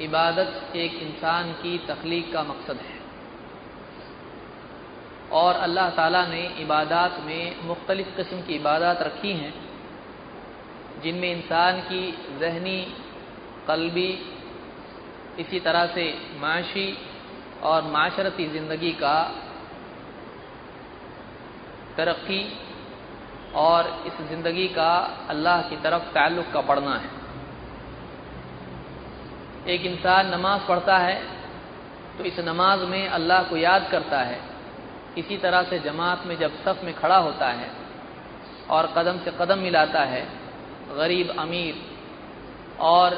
इबादत एक इंसान की तख्लीक का मकसद है। और अल्लाह ताला ने इबादत में मुख्तलिफ़ किस्म की इबादत रखी हैं, जिनमें इंसान की जहनी, कल्बी, इसी तरह से माशी और माशरती ज़िंदगी का तरक्की और इस ज़िंदगी का अल्लाह की तरफ़ ताल्लुक़ का बढ़ना है। एक इंसान नमाज़ पढ़ता है तो इस नमाज़ में अल्लाह को याद करता है। इसी तरह से जमात में जब सफ़ में खड़ा होता है और कदम से कदम मिलाता है, गरीब, अमीर और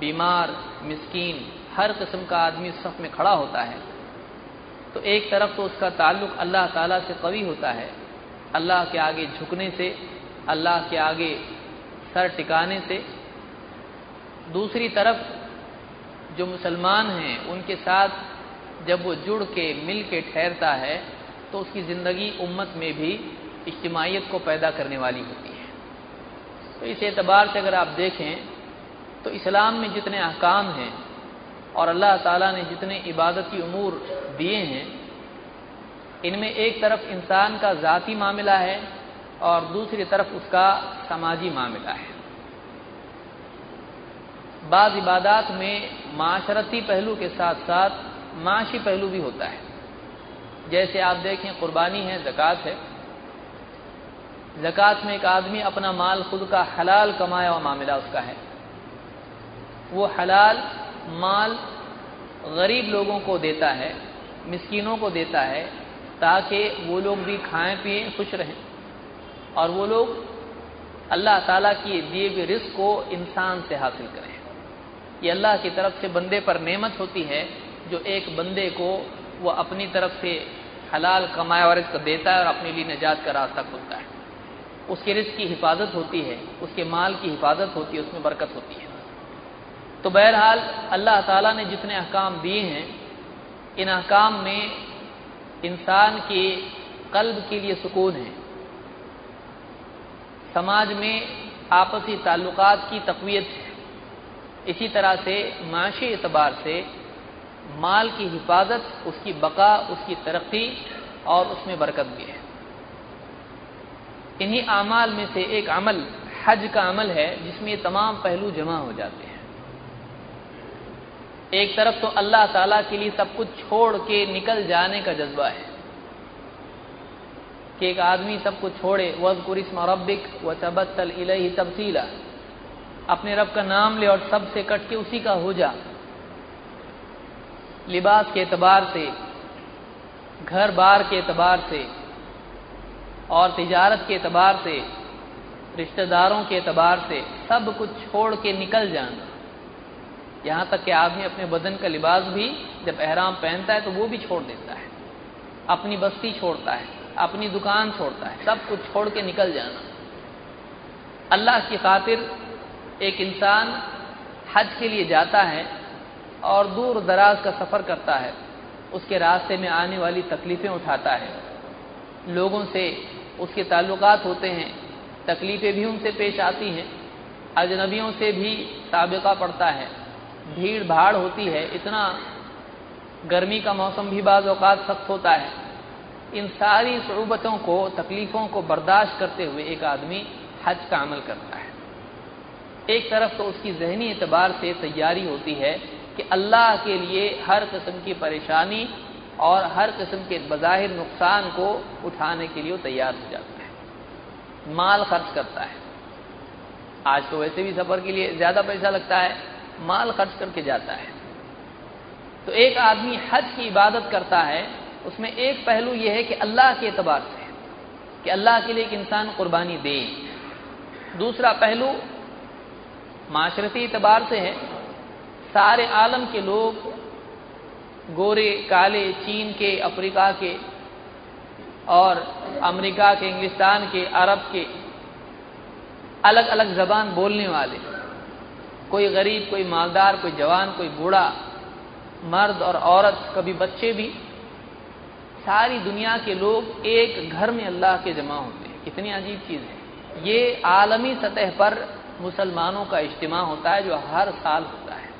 बीमार, मिस्कीन, हर किस्म का आदमी सफ़ में खड़ा होता है। तो एक तरफ़ तो उसका ताल्लुक़ अल्लाह ताला से कवी होता है, अल्लाह के आगे झुकने से, अल्लाह के आगे सर टिकाने से। दूसरी तरफ़ जो मुसलमान हैं, उनके साथ जब वो जुड़ के, मिल के ठहरता है तो उसकी ज़िंदगी उम्मत में भी इज्तमाहीत को पैदा करने वाली होती है। तो इस एतबार से अगर आप देखें तो इस्लाम में जितने अहकाम हैं, और अल्लाह ताला ने जितने इबादती अमूर दिए हैं, इनमें एक तरफ़ इंसान का ज़ाती मामला है, और दूसरी तरफ़ उसका समाजी मामला है। बाज़ इबादत में माशरती पहलू के साथ साथ माशी पहलू भी होता है। जैसे आप देखें, कुर्बानी है, ज़क़़त है। ज़क़़त में एक आदमी अपना माल खुद का हलाल कमाया हुआ मामला उसका है। वो हलाल माल गरीब लोगों को देता है, मिस्किनों को देता है, ताकि वो लोग भी खाएँ, पिएँ, खुश रहें। और वो लोग अल्लाह ताला की दिए हुए रिस्क को इंसान से हासिल करें। ये अल्लाह की तरफ़ से बंदे पर नेमत होती है, जो एक बंदे को वो अपनी तरफ़ से हलाल कमाया और इसको देता है और अपने लिए निजात का रास्ता खुलता है। उसके रिस्क की हिफाजत होती है, उसके माल की हिफाजत होती है, उसमें बरकत होती है। तो बहरहाल, अल्लाह ताला ने जितने अहकाम दिए हैं, इन अहकाम में इंसान के कल्ब के लिए सुकून है। समाज में आपसी ताल्लुकात की तकवीत है इसी तरह से माशी एतबार से माल की हिफाजत, उसकी बका, उसकी तरक्की और उसमें बरकत भी है। इन्हीं अमाल में से एक अमल, हज का अमल है, जिसमें ये तमाम पहलू जमा हो जाते हैं। एक तरफ़ तो अल्लाह ताला के लिए सब कुछ छोड़ के निकल जाने का जज्बा है, कि एक आदमी सब कुछ छोड़े वज कुरिस्म रबिक व तबत्तल इलही तबसीला। अपने रब का नाम ले और सबसे कट के उसी का हो जा। लिबास के एतबार से, घर बार के एतबार से, और तिजारत के एतबार से, रिश्तेदारों के एतबार से, सब कुछ छोड़ के निकल जाना। यहाँ तक कि आदमी अपने बदन का लिबास भी जब एहराम पहनता है तो वो भी छोड़ देता है। अपनी बस्ती छोड़ता है, अपनी दुकान छोड़ता है, सब कुछ छोड़ के निकल जाना। अल्लाह की खातिर एक इंसान हज के लिए जाता है और दूर दराज का सफ़र करता है, उसके रास्ते में आने वाली तकलीफ़ें उठाता है। लोगों से उसके ताल्लुकात होते हैं, तकलीफ़ें भी उनसे पेश आती हैं, अजनबियों से भी सबका पड़ता है। भीड़ भाड़ होती है, इतना गर्मी का मौसम भी बाज़ अवत सख्त होता है। इन सारी सूबतों को, तकलीफ़ों को बर्दाश्त करते हुए एक आदमी हज का अमल करता है। एक तरफ़ तो उसकी जहनी एतबार से तैयारी होती है कि अल्लाह के लिए हर किस्म की परेशानी और हर किस्म के बज़ाहिर नुकसान को उठाने के लिए तैयार हो जाता है। माल खर्च करता है। आज तो वैसे भी सफ़र के लिए ज़्यादा पैसा लगता है, माल खर्च करके जाता है। तो एक आदमी हज की इबादत करता है, उसमें एक पहलू यह है कि अल्लाह के एतबार से, कि अल्लाह के लिए एक इंसान कुर्बानी दे। दूसरा पहलू माशरती एतबार से है। सारे आलम के लोग, गोरे, काले, चीन के, अफ्रीका के और अमेरिका के, इंग्लिस्तान के, अरब के अलग अलग जबान बोलने वाले। कोई गरीब, कोई मालदार, कोई जवान, कोई बूढ़ा, मर्द और औरत, कभी बच्चे भी। सारी दुनिया के लोग एक घर में अल्लाह के जमा होते हैं। कितनी अजीब चीज़ है। ये आलमी सतह पर मुसलमानों का इज्तम होता है जो हर साल होता है।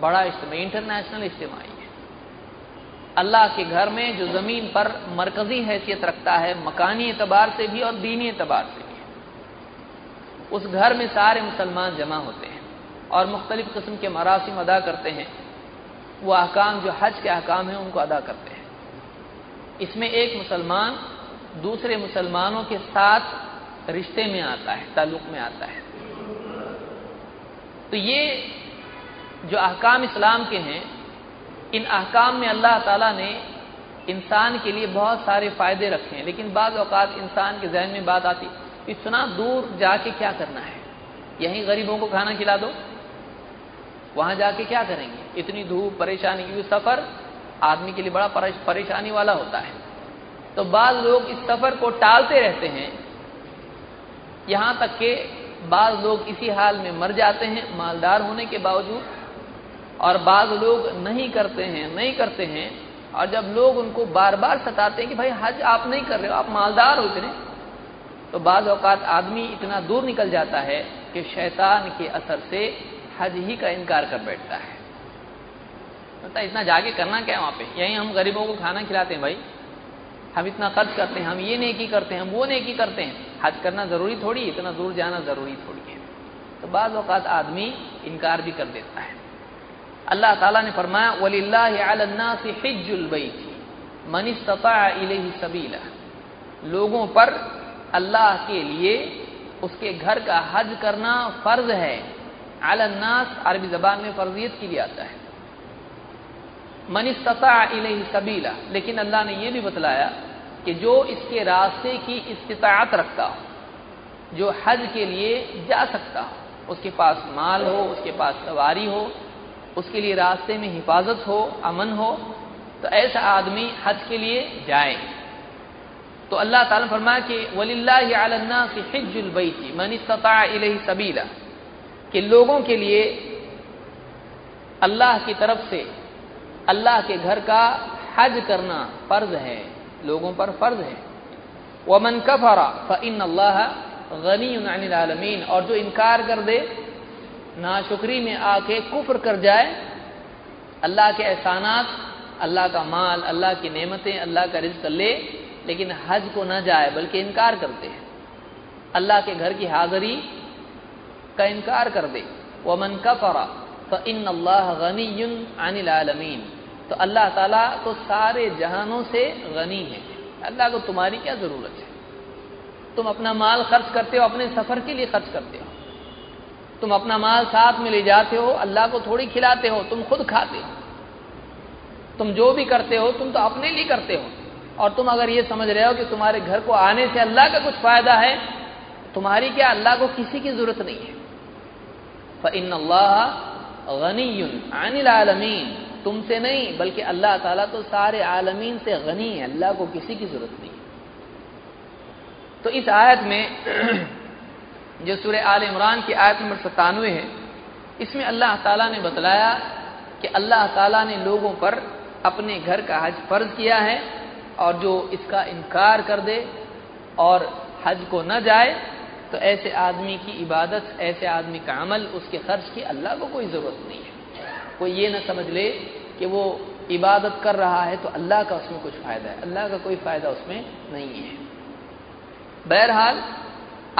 बड़ा इज्तम इंटरनेशनल इज्तम है अल्लाह के घर में जो ज़मीन पर मरकजी हैसियत रखता है, मकानी एतबार से भी और दीनी एतबार से भी। उस घर में सारे मुसलमान जमा होते हैं और मुख्तलिफ़ किस्म के मरासिम अदा करते हैं। वो अहकाम, जो हज के अहकाम हैं, उनको अदा करते हैं। इसमें एक मुसलमान दूसरे मुसलमानों के साथ रिश्ते में आता है, ताल्लुक में आता है। तो ये जो अहकाम इस्लाम के हैं, इन अहकाम में अल्लाह ताला ने इंसान के लिए बहुत सारे फ़ायदे रखे हैं। लेकिन बाद अवकात इंसान के जहन में बात आती, इतना दूर जाके क्या करना है? यहीं गरीबों को खाना खिला दो। वहाँ जाके क्या करेंगे? इतनी धूप, परेशानी क्योंकि सफ़र आदमी के लिए बड़ा परेशानी वाला होता है। तो बाद लोग इस सफ़र को टालते रहते हैं। यहाँ तक कि बाद लोग इसी हाल में मर जाते हैं, मालदार होने के बावजूद। और बाद लोग नहीं करते हैं, नहीं करते हैं। और जब लोग उनको बार बार सताते हैं कि भाई, हज आप नहीं कर रहे हो, आप मालदार हो इतने तो बाद अवकात आदमी इतना दूर निकल जाता है कि शैतान के असर से हज ही का इनकार कर बैठता है। तो इतना जाके करना क्या है वहाँ पे? यही हम गरीबों को खाना खिलाते हैं भाई। हम इतना खर्च करते हैं, हम ये नेकी करते हैं, हम वो नेकी करते हैं। हज करना ज़रूरी थोड़ी इतना दूर जाना ज़रूरी थोड़ी है। तो बाद अवकात आदमी इनकार भी कर देता है। अल्लाह ताला ने फरमाया वलिल्लाहिज्जुलबैत मन सबीला। लोगों पर अल्लाह के लिए उसके घर का हज करना फ़र्ज़ है। अलन्नास अरबी जबान में फर्जियत के लिए आता है। मन सबीला, लेकिन अल्लाह ने यह भी बतलाया कि जो इसके रास्ते की इस्तात रखता हो, जो हज के लिए जा सकता हो, उसके पास माल हो, उसके पास सवारी हो, उसके लिए रास्ते में हिफाजत हो, अमन हो तो ऐसा आदमी हज के लिए जाए। तो अल्लाह ताला फरमाया कि वलिल्लाह से हिजुलबैती मन सबीला, कि लोगों के लिए अल्लाह की तरफ़ से, अल्लाह के घर का हज करना फ़र्ज़ है। लोगों पर फ़र्ज़ है। वमन कफरा फ़िन अल्लाह गनी आलमीन, और जो इनकार कर दे, नाशुक्री में आके कुफ्र कर जाए, अल्लाह के एहसानात, अल्लाह का माल, अल्लाह की नेमतें, अल्लाह का रिज्क ले, लेकिन हज को न जाए, बल्कि इनकार करते हैं अल्लाह के घर की हाजिरी का इनकार कर दे। वमन कफरा फ़िन अल्लाह गनी अनिल आलमीन। तो अल्लाह ताला तो सारे जहानों से गनी है। अल्लाह को तुम्हारी क्या ज़रूरत है? तुम अपना माल खर्च करते हो, अपने सफ़र के लिए खर्च करते हो। तुम अपना माल साथ में ले जाते हो, अल्लाह को थोड़ी खिलाते हो, तुम खुद खाते हो। तुम जो भी करते हो, तुम तो अपने लिए करते हो। और तुम अगर ये समझ रहे हो कि तुम्हारे घर को आने से अल्लाह का कुछ फ़ायदा है तुम्हारी क्या अल्लाह को किसी की ज़रूरत नहीं है। फ़िन अल्लाह गनी अनिल तुमसे नहीं, बल्कि अल्लाह ताला तो सारे आलमीन से गनी है। अल्लाह को किसी की ज़रूरत नहीं तो इस आयत में, जो सूर्य आल इमरान की आयत नंबर सतानवे है, इसमें अल्लाह ताला ने बतलाया कि अल्लाह ताला ने लोगों पर अपने घर का हज फ़र्ज़ किया है और जो इसका इनकार कर दे और हज को न जाए तो ऐसे आदमी की इबादत, ऐसे आदमी का अमल, उसके खर्च की अल्लाह को कोई ज़रूरत नहीं है। कोई ये ना समझ ले कि वो इबादत कर रहा है तो अल्लाह का उसमें कुछ फ़ायदा है। अल्लाह का कोई फ़ायदा उसमें नहीं है। बहरहाल,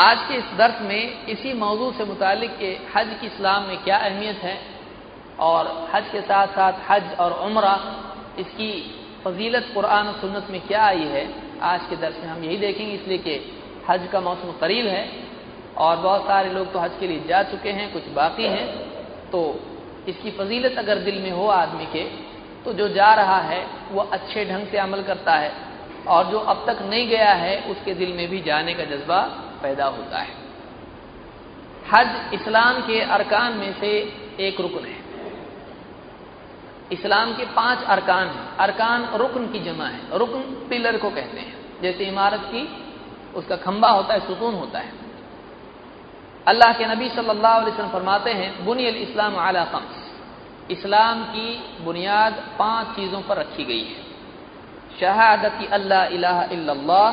आज के इस दर्स में इसी मौजू से मुतालिक के हज की इस्लाम में क्या अहमियत है और हज के साथ साथ हज और उम्र, इसकी फजीलत कुरान और सुन्नत में क्या आई है, आज के दर्स में हम यही देखेंगे। इसलिए कि हज का मौसम करीब है और बहुत सारे लोग तो हज के लिए जा चुके हैं, कुछ बाकी हैं। तो इसकी फजीलत अगर दिल में हो आदमी के तो जो जा रहा है वह अच्छे ढंग से अमल करता है। और जो अब तक नहीं गया है, उसके दिल में भी जाने का जज्बा पैदा होता है। हज इस्लाम के अरकान में से एक रुकन है। इस्लाम के पाँच अरकान हैं। अरकान रुकन की जमा है। रुकन पिलर को कहते हैं। जैसे इमारत की, उसका खंबा होता है सुतून होता है। अल्लाह के नबी सल्लल्लाहु अलैहि वसल्लम फरमाते हैं, बुनियल इस्लाम आला खम्स. इस्लाम की बुनियाद पाँच चीज़ों पर रखी गई है। शहादती अल्लाह इलाहा इल्लल्लाह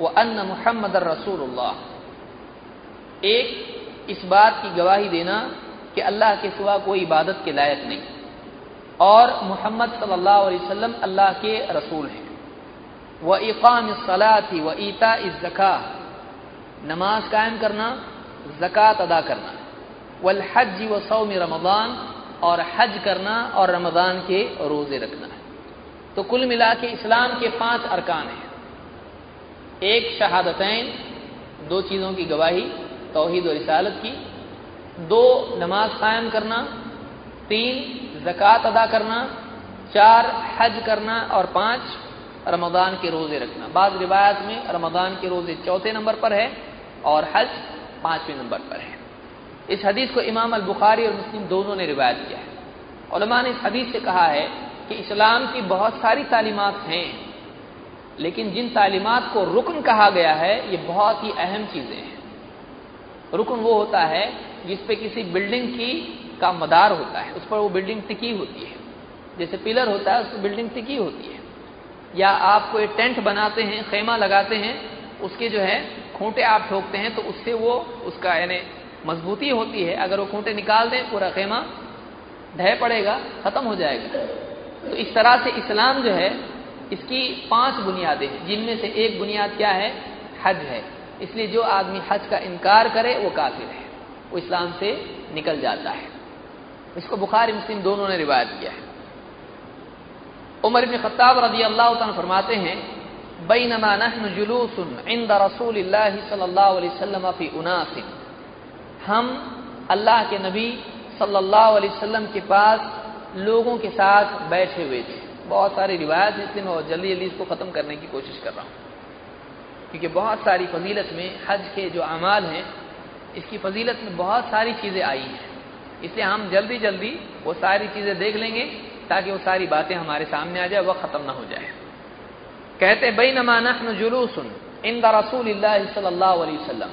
व अन्न मुहम्मद रसूलुल्लाह। एक, इस बात की गवाही देना कि अल्लाह के सिवा कोई इबादत के लायक नहीं। और मोहम्मद सल्लल्लाहु अलैहि वसल्लम अल्लाह के रसूल हैं। व इक़ाम सलाती व ईता ज़का नमाज़ कायम करना ज़क़़त अदा करना। वल हज व सौम रमज़ान और हज करना और रमज़ान के रोज़े रखना तो कुल मिला के इस्लाम के पाँच अरकान हैं। एक, शहादतैन, दो चीज़ों की गवाही तोहहीद और रिसालत की। दो, नमाज़ कायम करना। तीन, ज़क़़त अदा करना। चार, हज करना और पाँच, रमज़ान के रोज़े रखना। बाद रिवायत में रमज़ान के रोज़े चौथे नंबर पर है और हज पाँचवें नंबर पर है। इस हदीस को इमाम अल बुखारी और मुस्लिम दोनों ने रिवायत किया है। ने इस हदीस से कहा है कि इस्लाम की बहुत सारी तालीमत हैं, लेकिन जिन तालीमत को रुकन कहा गया है, ये बहुत ही अहम चीज़ें हैं। रुकन वो होता है जिस पे किसी बिल्डिंग की का मदार होता है, उस पर वो बिल्डिंग टिकी होती है। जैसे पिलर होता है, उस पर बिल्डिंग टिकी होती है। या आप कोई टेंट बनाते हैं, खेमा लगाते हैं उसके जो है, खूंटे आप ठोकते हैं तो उससे वो उसका, यानी मजबूती होती है। अगर वो खूंटे निकाल दें, पूरा खेमा ढह पड़ेगा, खत्म हो जाएगा। तो इस तरह से इस्लाम जो है, इसकी पाँच बुनियादें हैं, जिनमें से एक बुनियाद क्या है? हज है। इसलिए जो आदमी हज का इनकार करे, वो काफिर है। वो इस्लाम से निकल जाता है। इसको बुखारी मुस्लिम दोनों ने रिवायत किया है। उमर इबन खत्ताब रज़ी अल्लाह फरमाते हैं बैनमा नहन जुलूसन इंद रसूल सल्लल्लाहु अलैहि वसल्लम फ़ी उनासिन हम अल्लाह के नबी सल्लल्लाहु अलैहि वसल्लम के पास लोगों के साथ बैठे हुए थे बहुत सारी रिवायत है इसलिए मैं जल्दी जल्दी इसको ख़त्म करने की कोशिश कर रहा हूँ क्योंकि बहुत सारी फजीलत में हज के जो अमाल हैं इसकी फजीलत में बहुत सारी चीज़ें आई हैं इसलिए हम जल्दी जल्दी वो सारी चीज़ें देख लेंगे ताकि वो सारी बातें हमारे सामने आ जाए वह ख़त्म ना हो जाए कहते बई नमा नहन जुलूसन इन द रसूल वसल्लम.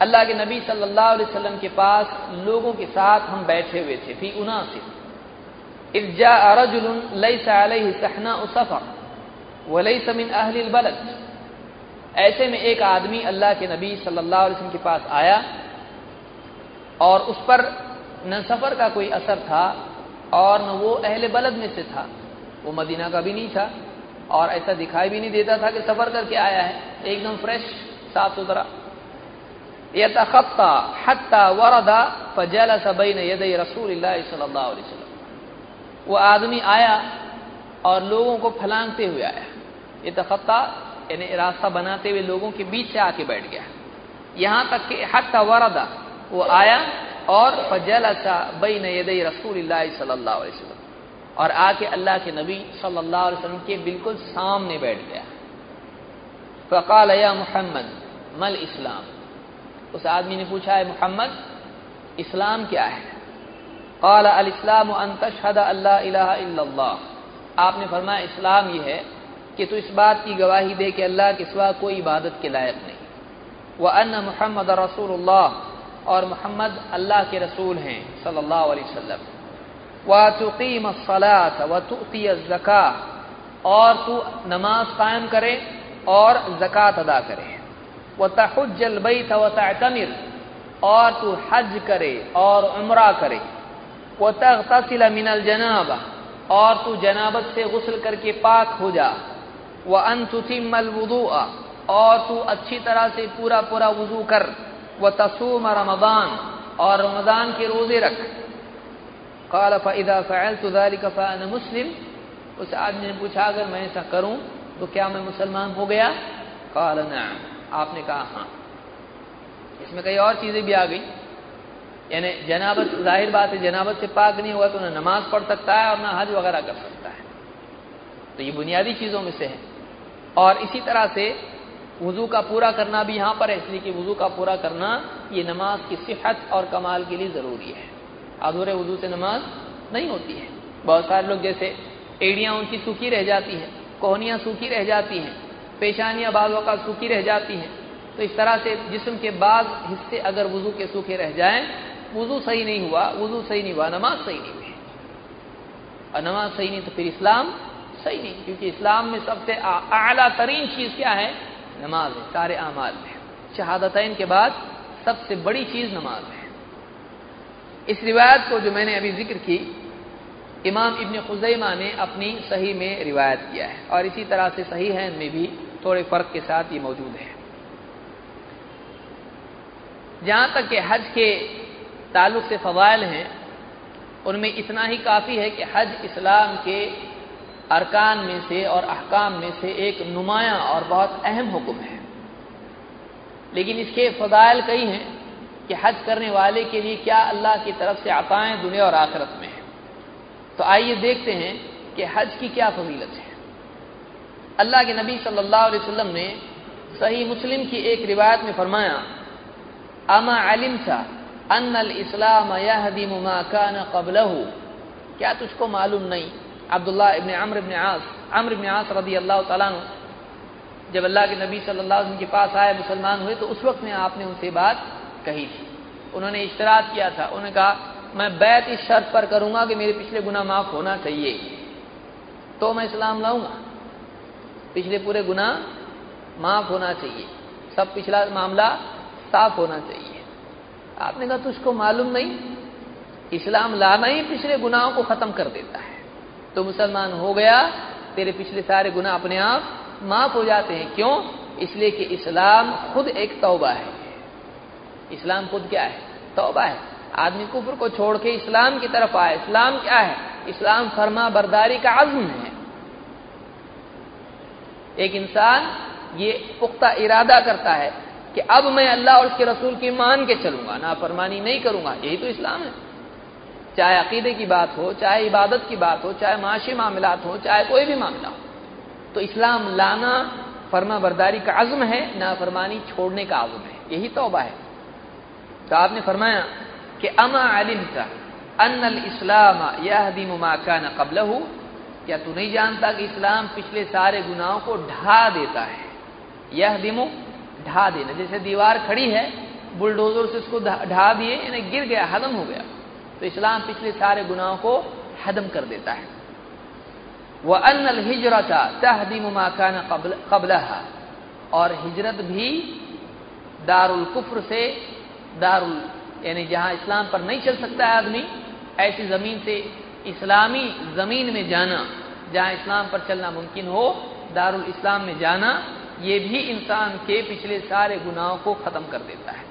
अल्लाह के नबी सल्लल्लाहु अलैहि के पास लोगों के साथ हम बैठे हुए थे, फ़ी उनासिब इर्जा रजुल लैस अलैहि सहना सफ़र वलैस मिन अहलिल बलद. ऐसे में एक आदमी अल्लाह के नबी सल्लल्लाहु अलैहि के पास आया और उस पर न सफ़र का कोई असर था और न वो अहले बलद में से था। वो मदीना का भी नहीं था। और ऐसा दिखाई भी नहीं देता था कि सफ़र करके आया है। एकदम फ्रेश साफ़ सुथरा। यतखत्ता हत्ता वरदा फजलस बैन यदय रसूल सल्लल्लाहु वो आदमी आया और लोगों को फलांगते हुए आया। ये तखत्ता यानी रास्ता बनाते हुए लोगों के बीच से आके बैठ गया। यहाँ तक कि हत्ता वरदा, वो आया और फजलसा बैन यदय रसूल सल्लल्लाहु और आके अल्लाह के नबी सल्लल्लाहु अलैहि वसल्लम के बिल्कुल सामने बैठ गया। फ़काल, या मोहम्मद, मल इस्लाम? उस आदमी ने पूछा है मोहम्मद, इस्लाम क्या है? काल अलस्लाम अंतशहद अल्लाह आपने फरमाया, इस्लाम यह है कि तू इस बात की गवाही दे कि अल्लाह के सिवा कोई इबादत के लायक नहीं। वह अन मोहम्मद रसूलुल्लाह और मोहम्मद अल्लाह के रसूल हैं, सल्लल्लाहु अलैहि वसल्लम। व तुकीम सलात व तुती ज़का और तू नमाज़ कायम करे और ज़क़़त अदा करे। व तहुजल बैत व तमिर और तू हज करे और उम्रा करे। व तसिल मिनल जनाबा और तू जनाबत से गुसल करके पाक हो जा। व अन तुतिमल वुदू और तू अच्छी तरह से पूरा पूरा वज़ू कर। व तसूम रमदान और रमदान के रोज़े रख। काल फ़ैदा फ़ैल तुदालिक फ़ान मुस्लिम उस आदमी ने पूछा, अगर मैं ऐसा करूँ तो क्या मैं मुसलमान हो गया? काल आपने कहा हाँ। इसमें कई और चीज़ें भी आ गई। यानी जनाबत, ज़ाहिर बात है, जनाबत से पाक नहीं होगा तो ना नमाज़ पढ़ सकता है और ना हज वगैरह कर सकता है। तो ये बुनियादी चीज़ों में से है। और इसी तरह से वज़ू का पूरा करना भी यहाँ पर है, इसलिए कि वज़ू का पूरा करना ये नमाज़ की सेहत और कमाल के लिए ज़रूरी है। अधूरे वज़ू से नमाज़ नहीं होती है। बहुत सारे लोग जैसे एड़ियाँ उनकी सूखी रह जाती हैं, कोहनियाँ सूखी रह जाती हैं, पेशानियाँ का सूखी रह जाती हैं। तो इस तरह से जिस्म के बाद हिस्से अगर वज़ू के सूखे रह जाएँ, वज़ू सही नहीं हुआ, वज़ू सही नहीं हुआ, नमाज़ सही नहीं हुई। और नमाज़ सही नहीं तो फिर इस्लाम सही नहीं, क्योंकि इस्लाम में सबसे आला तरीन चीज़ क्या है? नमाज़ है, सारे अमाल में शहादतैन के बाद सबसे बड़ी चीज़ नमाज़ है। इस रिवायत को जो मैंने अभी ज़िक्र की, इमाम इब्न खुजैमा ने अपनी सही में रिवायत किया है। और इसी तरह से सही है, इनमें भी थोड़े फ़र्क के साथ ये मौजूद है। जहाँ तक कि हज के ताल्लुक से फवायल हैं, उनमें इतना ही काफ़ी है कि हज इस्लाम के अरकान में से और अहकाम में से एक नुमाया और बहुत अहम हुक्म है। लेकिन इसके फजाइल कई हैं कि हज करने वाले के लिए क्या अल्लाह की तरफ़ से अताएँ दुनिया और आखिरत में है? तो आइए देखते हैं कि हज की क्या फजीलत है। अल्लाह के नबी सल्लल्लाहु अलैहि वसल्लम ने सही मुस्लिम की एक रिवायत में फरमाया, अमा अलिम सा अन इस्लाम कान कबलहू? क्या तुझको मालूम नहीं? अब्दुल्ला इबन अमर इबन आस, अमर इबन आस रदी अल्लाह तला जब अल्लाह के नबी सल्लल्लाहु अलैहि वसल्लम के पास आए, मुसलमान हुए तो उस वक्त में आपने उनसे बात कही थी। उन्होंने इश्तरात किया था। उन्होंने कहा, मैं बैत इस शर्त पर करूँगा कि मेरे पिछले गुना माफ़ होना चाहिए। तो मैं इस्लाम लाऊँगा। पिछले पूरे गुना माफ़ होना चाहिए। सब पिछला मामला साफ़ होना चाहिए। आपने कहा, तुझको मालूम नहीं? इस्लाम लाना ही पिछले गुनाहों को खत्म कर देता है। तो मुसलमान हो गया, तेरे पिछले सारे गुना अपने आप माफ़ हो जाते हैं। क्यों? इसलिए कि इस्लाम खुद एक तौबा है। इस्लाम खुद क्या है? तौबा है। आदमी कुफर को छोड़ के इस्लाम की तरफ़ आए। इस्लाम क्या है? इस्लाम फरमा बरदारी का आज़म है। एक इंसान ये पुख्ता इरादा करता है कि अब मैं अल्लाह और उसके रसूल की मान के चलूँगा ना फरमानी नहीं करूँगा। यही तो इस्लाम है। चाहे अकीदे की बात हो, चाहे इबादत की बात हो, चाहे माशी मामलात हो, चाहे कोई भी मामला हो। तो इस्लाम लाना फरमा बरदारी का आज़म है ना फरमानी छोड़ने का आज़म है। यही तोबा है। तो आपने फरमाया कि अमा का अन इस्लाम यह दिमा का न कबल क्या तू नहीं जानता कि इस्लाम पिछले सारे गुनाहों को ढा देता है? यह दिमो ढा देना। जैसे दीवार खड़ी है, बुलडोजर से उसको ढा दिए, यानी गिर गया, हदम हो गया। तो इस्लाम पिछले सारे गुनाहों को हदम कर देता है। वह अन हिजरत तहदीम माकान कबल और हिजरत भी दारुल कुफ्र से दारुल, यानी जहाँ इस्लाम पर नहीं चल सकता है आदमी, ऐसी ज़मीन से इस्लामी ज़मीन में जाना, जहाँ इस्लाम पर चलना मुमकिन हो, दारुल इस्लाम में जाना, ये भी इंसान के पिछले सारे गुनाहों को खत्म कर देता है।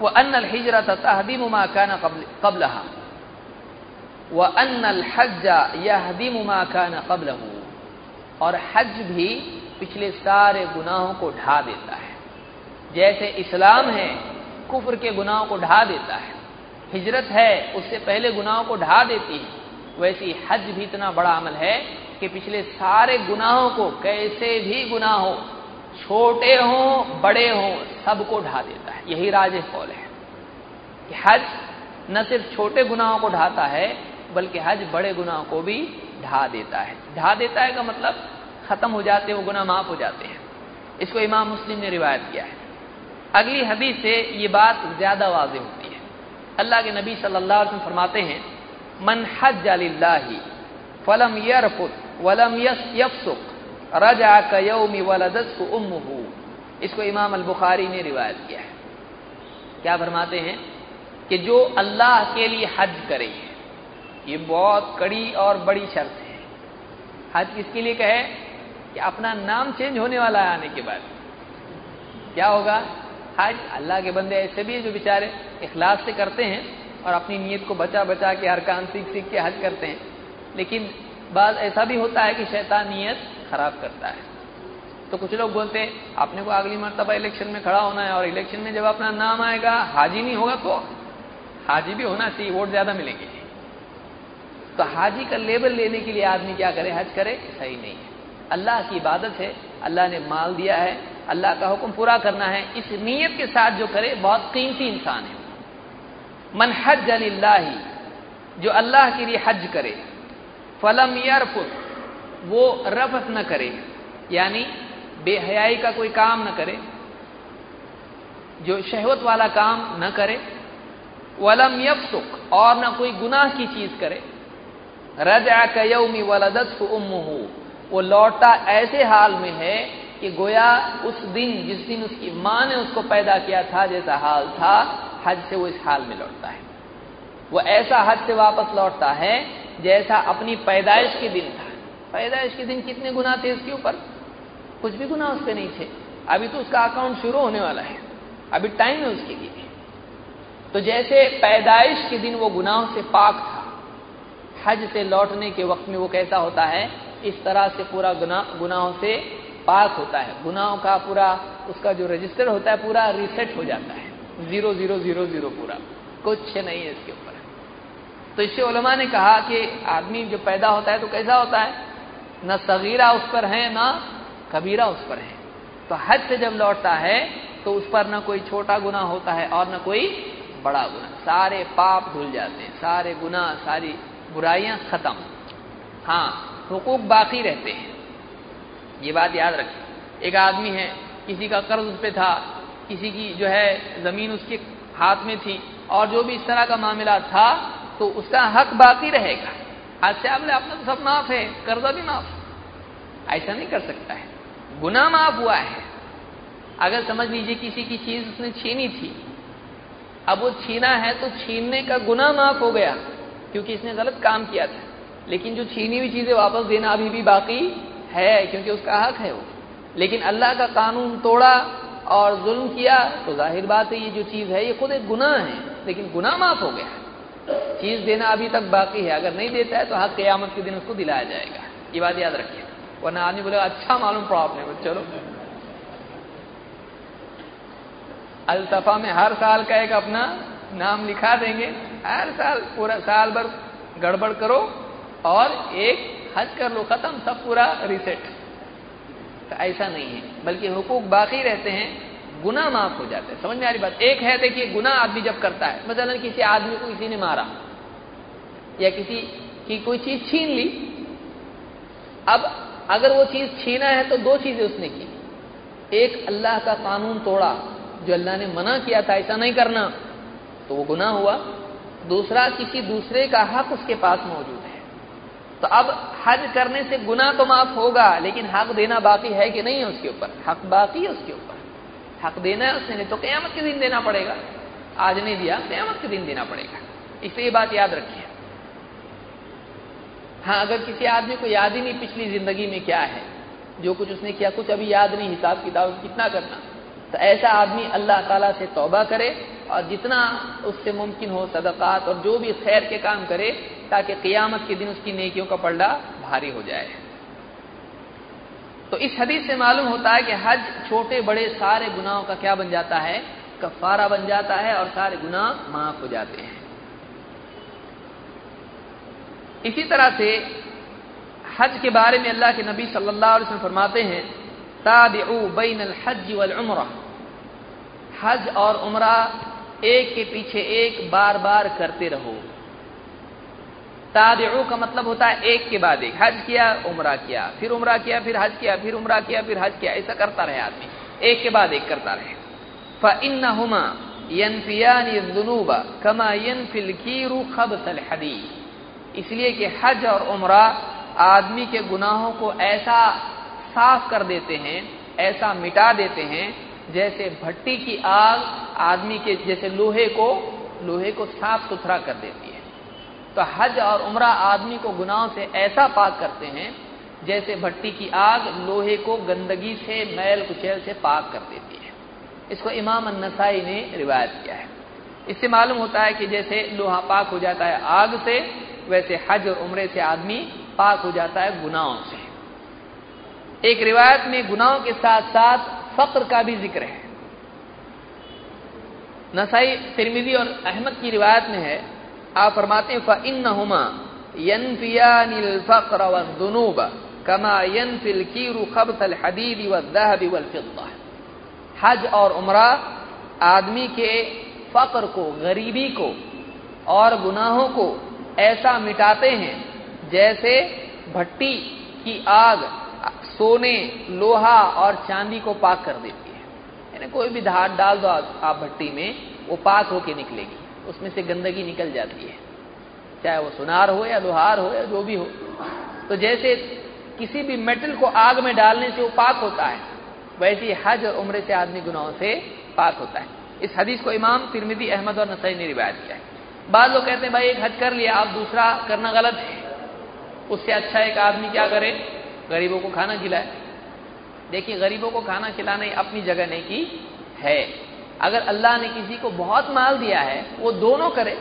वह अन हिजरत तहदीम माकाना कबल व अन हज्जा यहदीम माकाना कबल और हज भी पिछले सारे गुनाहों को ढा देता है। जैसे इस्लाम है कुफर के गुनाहों को ढा देता है। हिजरत है, उससे पहले गुनाहों को ढा देती है। वैसी हज भी इतना बड़ा अमल है कि पिछले सारे गुनाहों को कैसे भी गुनाह हो छोटे हों, बड़े हों, सबको ढा देता है। यही राज कौल है कि हज न सिर्फ़ छोटे गुनाहों को ढाता है, बल्कि हज बड़े गुनाहों को भी ढा देता है। ढा देता है का मतलब खत्म हो जाते वो गुनाह माफ़ हो जाते हैं। इसको इमाम मुस्लिम ने रिवायत किया है। अगली हदीस से ये बात ज़्यादा वाज होती है। अल्लाह के नबी सल्लल्लाहु अलैहि वसल्लम फरमाते हैं, मन हज अलिल्लाही फलम यरफुत वलम यफसुक रजा कयौमी वलदत उम्मुहू। इसको इमाम अल बुखारी ने रिवायत किया है। क्या फरमाते हैं कि जो अल्लाह के लिए हज करे, ये बहुत कड़ी और बड़ी शर्त है। हज किसके लिए कहे? कि अपना नाम चेंज होने वाला है आने के बाद। क्या होगा? हज, अल्लाह के बंदे ऐसे भी जो बेचारे इखलास से करते हैं और अपनी नीयत को बचा बचा के हर कान सीख सीख के हज करते हैं। लेकिन बाद ऐसा भी होता है कि शैतान नीयत खराब करता है। तो कुछ लोग बोलते हैं, आपने को अगली मरतबा इलेक्शन में खड़ा होना है और इलेक्शन में जब अपना नाम आएगा, हाजी नहीं होगा तो? हाजी भी होना चाहिए, वोट ज़्यादा मिलेंगे तो हाजी का लेबल लेने के लिए आदमी क्या करे, हज करे? सही नहीं है। अल्लाह की इबादत है, अल्लाह ने माल दिया है अल्लाह का हुक्म पूरा करना है। इस नीयत के साथ जो करे, बहुत कीमती इंसान है। मन हज अल्लाह जो अल्लाह के लिए हज करे, फलम यरफुस, वो रफत न करे, यानी बेहयाई का कोई काम न करे, जो शहवत वाला काम न करे, वलम यफसुक, और न कोई गुनाह की चीज़ करे रजा कयौमी वलदत उम्मू वो लौटा ऐसे हाल में है कि गोया उस दिन, जिस दिन उसकी माँ ने उसको पैदा किया था, जैसा हाल था, हज से वो इस हाल में लौटता है। वो ऐसा हज से वापस लौटता है, जैसा अपनी पैदाइश के दिन था। पैदाइश के दिन कितने गुना थे उसके ऊपर? कुछ भी गुना उसके नहीं थे। अभी तो उसका अकाउंट शुरू होने वाला है। अभी टाइम है उसके लिए। तो जैसे पैदाइश के दिन वो गुनाहों से पाक था, हज से लौटने के वक्त में वो कैसा होता है, इस तरह से पूरा गुना गुनाहों से पाक होता है। गुनाहों का पूरा, उसका जो रजिस्टर होता है, पूरा रिसेट हो जाता है। ज़ीरो ज़ीरो ज़ीरो ज़ीरो पूरा। कुछ नहीं है इसके ऊपर। तो इससे उलमा ने कहा कि आदमी जो पैदा होता है तो कैसा होता है? न सगीरा उस पर है, ना कबीरा उस पर है। तो हज से जब लौटता है तो उस पर न कोई छोटा गुना होता है और न कोई बड़ा गुना। सारे पाप धुल जाते हैं। सारे गुना, सारी बुराइयाँ खत्म। हाँ हुकूक बाकी रहते हैं। ये बात याद रखें। एक आदमी है, किसी का कर्ज उस पर था, किसी की जो है ज़मीन उसके हाथ में थी, और जो भी इस तरह का मामला था तो उसका हक बाकी रहेगा। आज से आपने अपना तो सब माफ़ है, कर्जा भी माफ़ ऐसा नहीं कर सकता है। गुना माफ़ हुआ है। अगर समझ लीजिए किसी की चीज़ उसने छीनी थी। अब वो छीना है तो छीनने का गुना माफ़ हो गया, क्योंकि इसने गलत काम किया था। लेकिन जो छीनी हुई चीज़ें वापस देना अभी भी बाकी है क्योंकि उसका हक है वो। लेकिन अल्लाह का कानून तोड़ा और जुल्म किया तो ज़ाहिर बात है ये जो चीज़ है, ये खुद एक गुनाह है, लेकिन गुनाह माफ़ हो गया। चीज़ देना अभी तक बाकी है, अगर नहीं देता है तो हक क्यामत के दिन उसको दिलाया जाएगा। ये बात याद रखिए। वरना आदमी बोलेगा अच्छा मालूम पड़ा आपने चलो। अल्तफा में हर साल का एक अपना नाम लिखा देंगे। हर साल, पूरा साल भर गड़बड़ करो और एक हज कर लो खत्म, सब पूरा रिसेट तो ऐसा नहीं है। बल्कि हुकूक बाकी रहते हैं गुना माफ़ हो जाते हैं। समझ में आ रही बात? एक है, देखिए गुना आदमी जब करता है मतलब किसी आदमी को किसी ने मारा, या किसी की कोई चीज़ छीन ली, अब अगर वो चीज़ छीना है तो दो चीज़ें उसने की। एक, अल्लाह का कानून तोड़ा, जो अल्लाह ने मना किया था, ऐसा नहीं करना तो वो गुना हुआ। दूसरा, किसी दूसरे का हक उसके पास मौजूद तो अब हज करने से गुना तो माफ़ होगा, लेकिन हक देना बाकी है कि नहीं है उसके ऊपर? हक बाकी है उसके ऊपर। हक देना है उसने तो क्यामत के दिन देना पड़ेगा। आज नहीं दिया, क्यामत के दिन देना पड़ेगा। इसलिए बात याद रखिए। हाँ अगर किसी आदमी को याद ही नहीं पिछली ज़िंदगी में क्या है, जो कुछ उसने किया, कुछ अभी याद नहीं हिसाब किताब कितना करना। तो ऐसा आदमी अल्लाह ताला से तौबा करे और जितना उससे मुमकिन हो सदकात और जो भी खैर के काम करे, ताकि क़ियामत के दिन उसकी नेकियों का पलड़ा भारी हो जाए। तो इस हदीस से मालूम होता है कि हज छोटे, बड़े, सारे गुनाहों का क्या बन जाता है? कफारा बन जाता है और सारे गुनाह माफ़ हो जाते हैं। इसी तरह से हज के बारे में अल्लाह के नबी सल्लल्लाहु अलैहि वसल्लम फरमाते हैं ताबिउ बैन हज वल उम्र। हज और उम्र एक के पीछे एक बार बार करते रहो। ताबिउ का मतलब होता है एक के बाद एक। हज किया, उम्र किया, फिर उम्र किया, फिर हज किया, फिर उम्र किया, फिर हज किया, ऐसा करता रहे आदमी। एक के बाद एक करता रहे। फ़िन हुमा यनफियानूबा कमा यनफिल कीरू खबसल हदीस इसलिए कि हज और उम्र आदमी के गुनाहों को ऐसा साफ़ कर देते हैं, ऐसा मिटा देते हैं जैसे भट्टी की आग आदमी के जैसे लोहे को लोहे को साफ़ सुथरा कर देती है। तो हज और उम्र आदमी को गुनाहों से ऐसा पाक करते हैं, जैसे भट्टी की आग लोहे को गंदगी से, मैल कुचैल से पाक कर देती है। इसको इमाम नसाई ने रिवायत किया है। इससे मालूम होता है कि जैसे लोहा पाक हो जाता है आग से, वैसे हज और उम्र से आदमी पाक हो जाता है गुनाहों से। एक रिवायत में गुनाहों के साथ साथ फक्र का भी ज़िक्र है। नसाई तिरमिदी और अहमद की रिवायत में है, आप फरमाते वल फिद्दा हज और उमरा आदमी के फक्र को, गरीबी को और गुनाहों को ऐसा मिटाते हैं जैसे भट्टी की आग सोने, लोहा और चांदी को पाक कर देती है। यानी कोई भी धार डाल दो आप भट्टी में, वो पाक होके निकलेगी। उसमें से गंदगी निकल जाती है। चाहे वो सुनार हो या लोहार हो या जो भी हो। तो जैसे किसी भी मेटल को आग में डालने से वो पाक होता है, वैसे ही हज और उम्र से आदमी गुनाहों से पाक होता है। इस हदीस को इमाम तिरमिदी अहमद और नसई ने रिवायत किया है। बाद लोग कहते हैं, भाई, एक हज कर लिया, आप दूसरा करना गलत है। उससे अच्छा एक आदमी क्या करे? गरीबों को खाना खिलाए। देखिए, गरीबों को खाना खिलाना अपनी जगह नहीं की है। अगर अल्लाह ने किसी को बहुत माल दिया है, वो दोनों करे।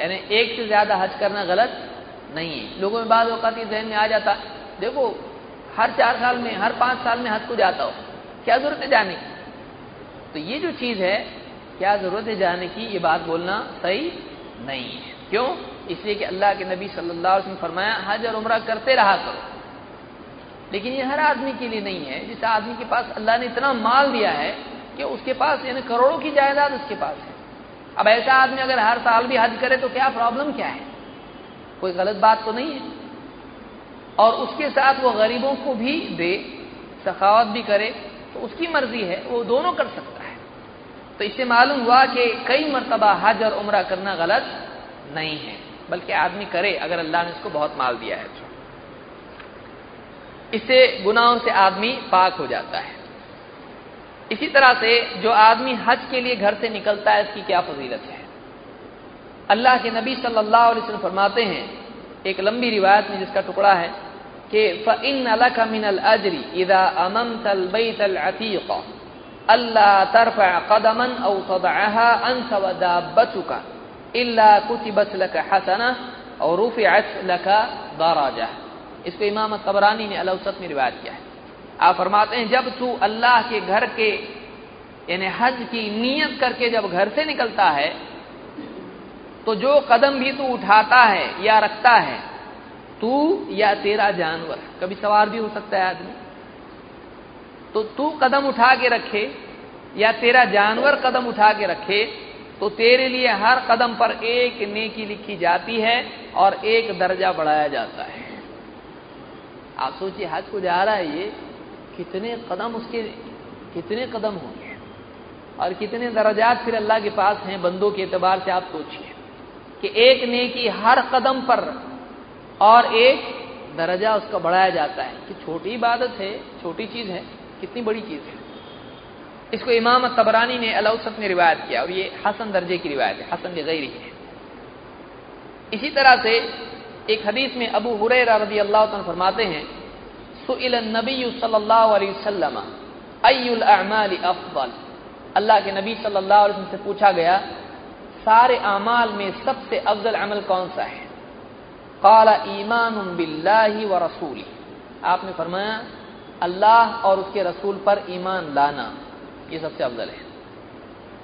यानी एक से ज़्यादा हज करना गलत नहीं है। लोगों में बाद वक़्त जहन में आ जाता, देखो, हर चार साल में, हर पाँच साल में हज को जाता हो, क्या ज़रूरत है जाने की? तो ये जो चीज़ है, क्या ज़रूरत है जाने की, ये बात बोलना सही नहीं है। क्यों? इसलिए कि अल्लाह के नबी सल्लल्लाहु अलैहि वसल्लम फरमाया, हज और उम्र करते रहा करो। लेकिन ये हर आदमी के लिए नहीं है। जिस आदमी के पास अल्लाह ने इतना माल दिया है कि उसके पास, यानी करोड़ों की जायदाद उसके पास है। अब ऐसा आदमी अगर हर साल भी हज करे तो क्या प्रॉब्लम क्या है? कोई गलत बात तो नहीं है। और उसके साथ वो गरीबों को भी दे, सखावत भी करे तो उसकी मर्ज़ी है, वो दोनों कर सकता है। तो इससे मालूम हुआ कि कई मरतबा हज और उम्र करना गलत नहीं है। बल्कि आदमी करे, अगर अल्लाह ने उसको बहुत माल दिया है तो। इससे गुनाहों से आदमी पाक हो जाता है। इसी तरह से जो आदमी हज के लिए घर से निकलता है, इसकी क्या फजीलत है? अल्लाह के नबी सल्लल्लाहु अलैहि वसल्लम फरमाते हैं, एक लंबी रिवायत में जिसका टुकड़ा है कि फ़िन अलक मिनल अजरी इदा अमम तल बैतल अतीक़। अल्लाह तरफ़ कदमन औ तदअहा अंत व दाब्बतुका। इल्ला और इसको इमाम तबरानी ने अलौसत में रिवायत किया है। आप फरमाते हैं, जब तू अल्लाह के घर के, यानी हज की नीयत करके जब घर से निकलता है तो जो कदम भी तू उठाता है या रखता है, तू या तेरा जानवर, कभी सवार भी हो सकता है आदमी। तो तू कदम उठा के रखे या तेरा जानवर कदम उठा के रखे तो तेरे लिए हर कदम पर एक नेकी लिखी जाती है और एक दर्जा बढ़ाया जाता है। आप सोचिए, हज को जा रहा है ये, कितने कदम उसके, कितने कदम होंगे और कितने दर्जात फिर अल्लाह के पास हैं बंदों के एतबार से आप सोचिए कि एक नेकी हर कदम पर और एक दर्जा उसका बढ़ाया जाता है। कि छोटी इबादत है, छोटी चीज़ है, कितनी बड़ी चीज़ है। इसको इमाम तबरानी ने अलौसत ने रिवायत किया, और ये हसन दर्जे की रिवायत है, हसन गैरी है। इसी तरह से एक हदीस में अबू हुरैरा रदी अल्लाह फरमाते हैं, सुइल नबी सल्लल्लाहु अलैहि वसल्लम अल्लाह के नबी सल्लल्लाहु से पूछा गया, सारे अमाल में सबसे अफजल अमल कौन सा है? काला ईमान बिल्लाही व रसूली। आपने फरमाया, अल्लाह और उसके रसूल पर ईमान लाना, ये सबसे अफजल है।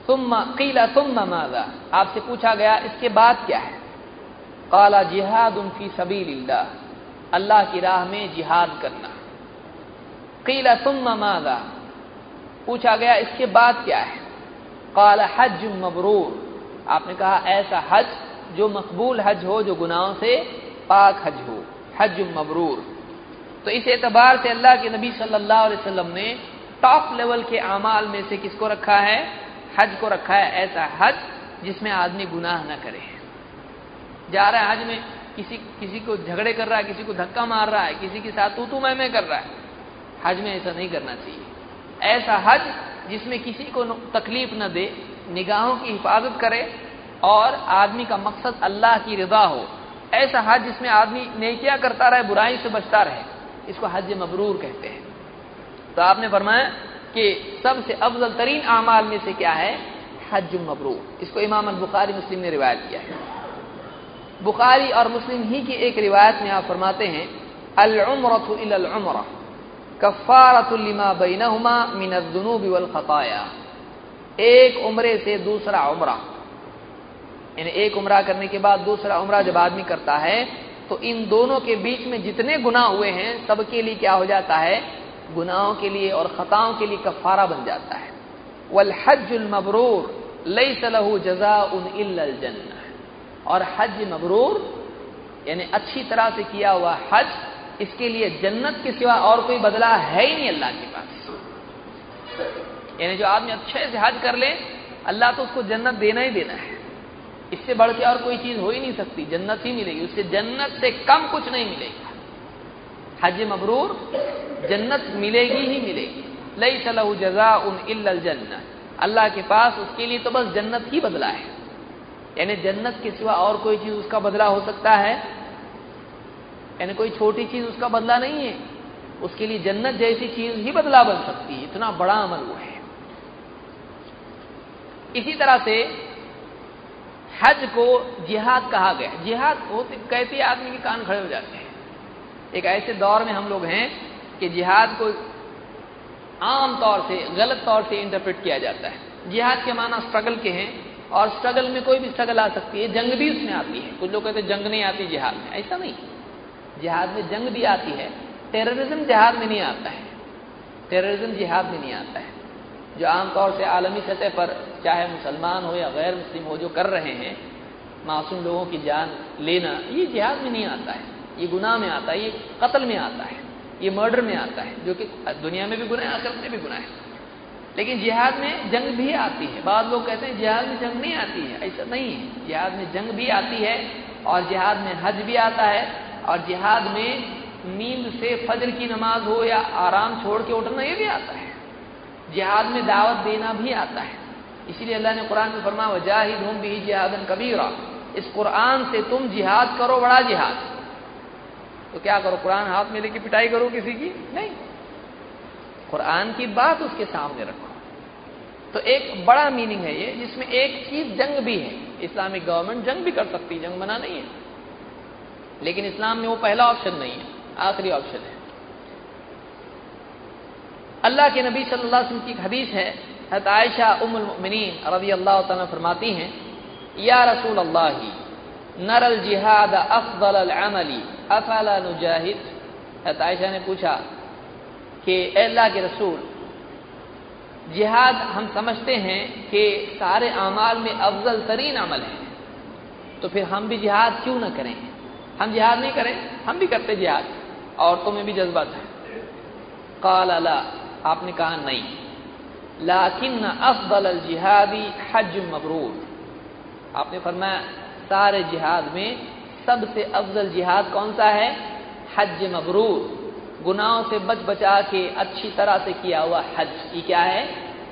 तुम कीला तुम मादा आपसे पूछा गया, इसके बाद क्या है? काला जिहाद उनकी सबील्ला अल्लाह की राह में जिहाद करना। कीला तुम मादा पूछा गया, इसके बाद क्या है? काला हज मबरूर। आपने कहा, ऐसा हज जो मकबूल हज हो, जो गुनाहों से पाक हज हो। हज मबरूर। तो इस एतबार से अल्लाह के नबी सल्लल्लाहु अलैहि वसल्लम ने टॉप लेवल के अमाल में से किसको रखा है? हज को रखा है। ऐसा हज जिसमें आदमी गुनाह न करे। जा रहा है हज में, किसी किसी को झगड़े कर रहा है, किसी को धक्का मार रहा है, किसी के साथ तू तू मैं मैं कर रहा है। हज में ऐसा नहीं करना चाहिए। ऐसा हज जिसमें किसी को तकलीफ़ न दे, निगाहों की हिफाजत करे और आदमी का मकसद अल्लाह की रजा हो। ऐसा हज जिसमें आदमी नेकिया करता रहे, बुराई से बचता रहे, इसको हज मबरूर कहते हैं। तो आपने फरमाया कि सबसे अफजल तरीन अमाल में से क्या है? हज मबरूर। इसको इमाम बुखारी मुस्लिम ने रिवायत किया है। बुखारी और मुस्लिम ही की एक रिवायत में आप फरमाते हैं अलमरतुलमर कफ़ारतुल्लिमा बैनहुमा मिनजुनूब वल खताया एक उम्रे से दूसरा उम्रा। यानी एक उम्रा करने के बाद दूसरा उम्रा जब आदमी करता है तो इन दोनों के बीच में जितने गुनाह हुए हैं सबके लिए क्या हो जाता है? गुनाहों के लिए और खताओं के लिए कफारा बन जाता है। वल हज मबरूर लई सलहू जजा उन जन्ना और हज मबरूर, यानी अच्छी तरह से किया हुआ हज, इसके लिए जन्नत के सिवा और कोई बदला है ही नहीं अल्लाह के पास। यानी जो आदमी अच्छे से हज कर ले, अल्लाह तो उसको जन्नत देना ही देना है। इससे बढ़ के और कोई चीज़ हो ही नहीं सकती, जन्नत ही मिलेगी। उससे जन्नत से कम कुछ नहीं मिलेगा। हज मबरूर, जन्नत मिलेगी ही मिलेगी। लई सलह जजा उन जन्नत। अल्लाह के पास उसके लिए तो बस जन्नत ही बदला है। यानी जन्नत के सिवा और कोई चीज़ उसका बदला हो सकता है? यानी कोई छोटी चीज़ उसका बदला नहीं है। उसके लिए जन्नत जैसी चीज़ ही बदला बन सकती है। इतना बड़ा अमल वो है। इसी तरह से हज को जिहाद कहा गया जिहाद होते, कहते आदमी के कान खड़े हो जाते हैं। एक ऐसे दौर में हम लोग हैं कि जिहाद को आम तौर से, गलत तौर से इंटरप्रेट किया जाता है। जिहाद के माना स्ट्रगल के हैं। और स्ट्रगल में कोई भी स्ट्रगल आ सकती है, जंग भी उसमें आती है। कुछ लोग कहते हैं, जंग नहीं आती, जिहाद में। ऐसा नहीं। जिहाद में जंग भी आती है। टेररिज्म जिहाद में नहीं आता है। टेररिज्म जिहाद में नहीं आता है। जो आमतौर से आलमी सतह पर, चाहे मुसलमान हो या गैर मुस्लिम हो, जो कर रहे हैं, मासूम लोगों की जान लेना, ये जिहाद में नहीं आता है। ये गुनाह में आता है, ये कत्ल में आता है, ये मर्डर में आता है, जो कि दुनिया में भी गुना है, आखिरत में भी गुना है। लेकिन जिहाद में जंग भी आती है। बाद लोग कहते हैं, जिहाद में जंग नहीं आती है। ऐसा नहीं है। जिहाद में जंग भी आती है और जिहाद में हज भी आता है और जिहाद में नींद से फजर की नमाज़ हो या आराम छोड़ के उठना, ये भी आता है। जिहाद में दावत देना भी आता है। इसीलिए अल्लाह ने कुरान में फरमा वजाहिद हम भी जिहादन कबीरा। इस कुरान से तुम जिहाद करो, बड़ा जिहाद। तो क्या करो, कुरान हाथ में लेके पिटाई करो किसी की? नहीं। कुरान की बात उसके सामने रखो। तो एक बड़ा मीनिंग है ये, जिसमें एक चीज़ जंग भी है। इस्लामिक गवर्नमेंट जंग भी कर सकती है, जंग मना नहीं है। लेकिन इस्लाम में वो पहला ऑप्शन नहीं है, आखिरी ऑप्शन है। अल्लाह के नबी सल्लल्लाहु अलैहि वसल्लम की हदीस है हत आयशा उमिन रज़ी अल्लाह फरमाती हैं, या रसूल अल्लाह नरल जिहाद अफदल अमली, अफला नुजाहिद? हत आयशा ने पूछा कि अल्लाह के रसूल, जिहाद हम समझते हैं कि सारे अमाल में अफजल तरीन अमल है। तो फिर हम भी जिहाद क्यों ना करें? हम जिहाद नहीं करें, हम भी करते जिहाद। औरतों में भी जज्बा था काल अला, आपने कहा नहीं। लाकिन अफदल जिहादी हज मबरूर। आपने फरमाया, सारे जिहाद में सबसे अफजल जिहाद कौन सा है? हज मबरूर। गुनाहों से बच बचा के अच्छी तरह से किया हुआ हज, ये क्या है?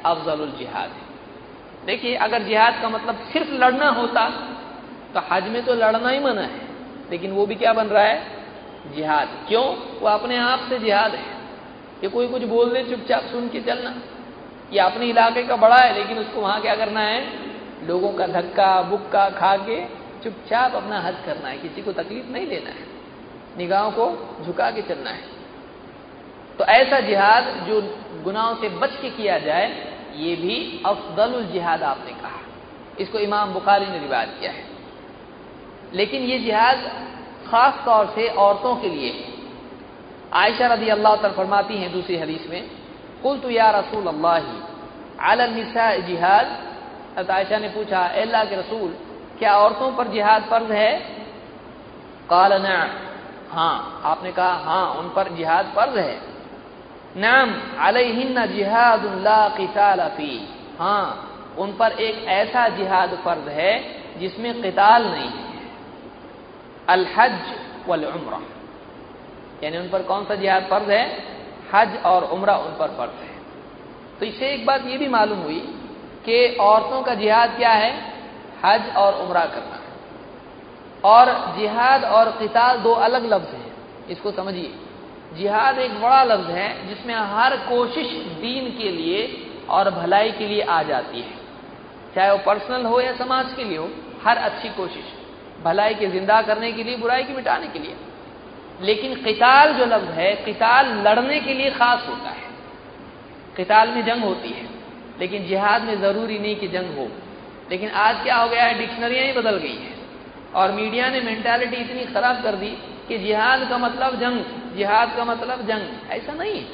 अफजल जिहाद देखिए, अगर जिहाद का मतलब सिर्फ़ लड़ना होता तो हज में तो लड़ना ही मना है। लेकिन वो भी क्या बन रहा है? जिहाद। क्यों? वो अपने आप से जिहाद है। कि कोई कुछ बोल दे, चुपचाप सुन के चलना। ये अपने इलाके का बड़ा है, लेकिन उसको वहाँ क्या करना है? लोगों का धक्का, बुक्का खा के चुपचाप अपना हज करना है। किसी को तकलीफ़ नहीं लेना है। निगाहों को झुका के चलना है। तो ऐसा जिहाद जो गुनाहों से बच के किया जाए, ये भी अफदल जिहाद आपने कहा। इसको इमाम बुखारी ने रिवायत किया है। लेकिन ये जिहाद खास तौर से औरतों के लिए आयशा रदी अल्लाह तर फरमाती हैं दूसरी हदीस में कुल तो या रसूल अल्लाह अलनिसा जिहाद। आयशा ने पूछा अल्लाह के रसूल, क्या औरतों पर जिहाद फ़र्ज़ है? काल, न। हाँ। आपने कहा हाँ उन पर जिहाद फ़र्ज़ है। नाम अलहिन जिहाद फ़ी। हाँ उन पर एक ऐसा जिहाद फ़र्ज़ है, जिसमें किताल नहीं है। अलहज वल उम्र यानी उन पर कौन सा जिहाद फ़र्ज़ है? हज और उम्र उन पर फ़र्ज़ है। तो इससे एक बात ये भी मालूम हुई कि औरतों का जिहाद क्या है? हज और उम्र करना। और जिहाद और किताल दो अलग लफ्ज हैं। इसको समझिए। जिहाद एक बड़ा लफ्ज है, जिसमें हर कोशिश दीन के लिए और भलाई के लिए आ जाती है। चाहे वो पर्सनल हो या समाज के लिए हो, हर अच्छी कोशिश, भलाई के ज़िंदा करने के लिए, बुराई के मिटाने के लिए। लेकिन किताल जो लफ्ज है, किताल लड़ने के लिए खास होता है। किताल में जंग होती है, लेकिन जिहाद में ज़रूरी नहीं कि जंग हो। लेकिन आज क्या हो गया है, डिक्शनरियाँ ही बदल गई हैं। और मीडिया ने मेंटालिटी इतनी खराब कर दी कि जिहाद का मतलब जंग, जिहाद का मतलब जंग। ऐसा नहीं।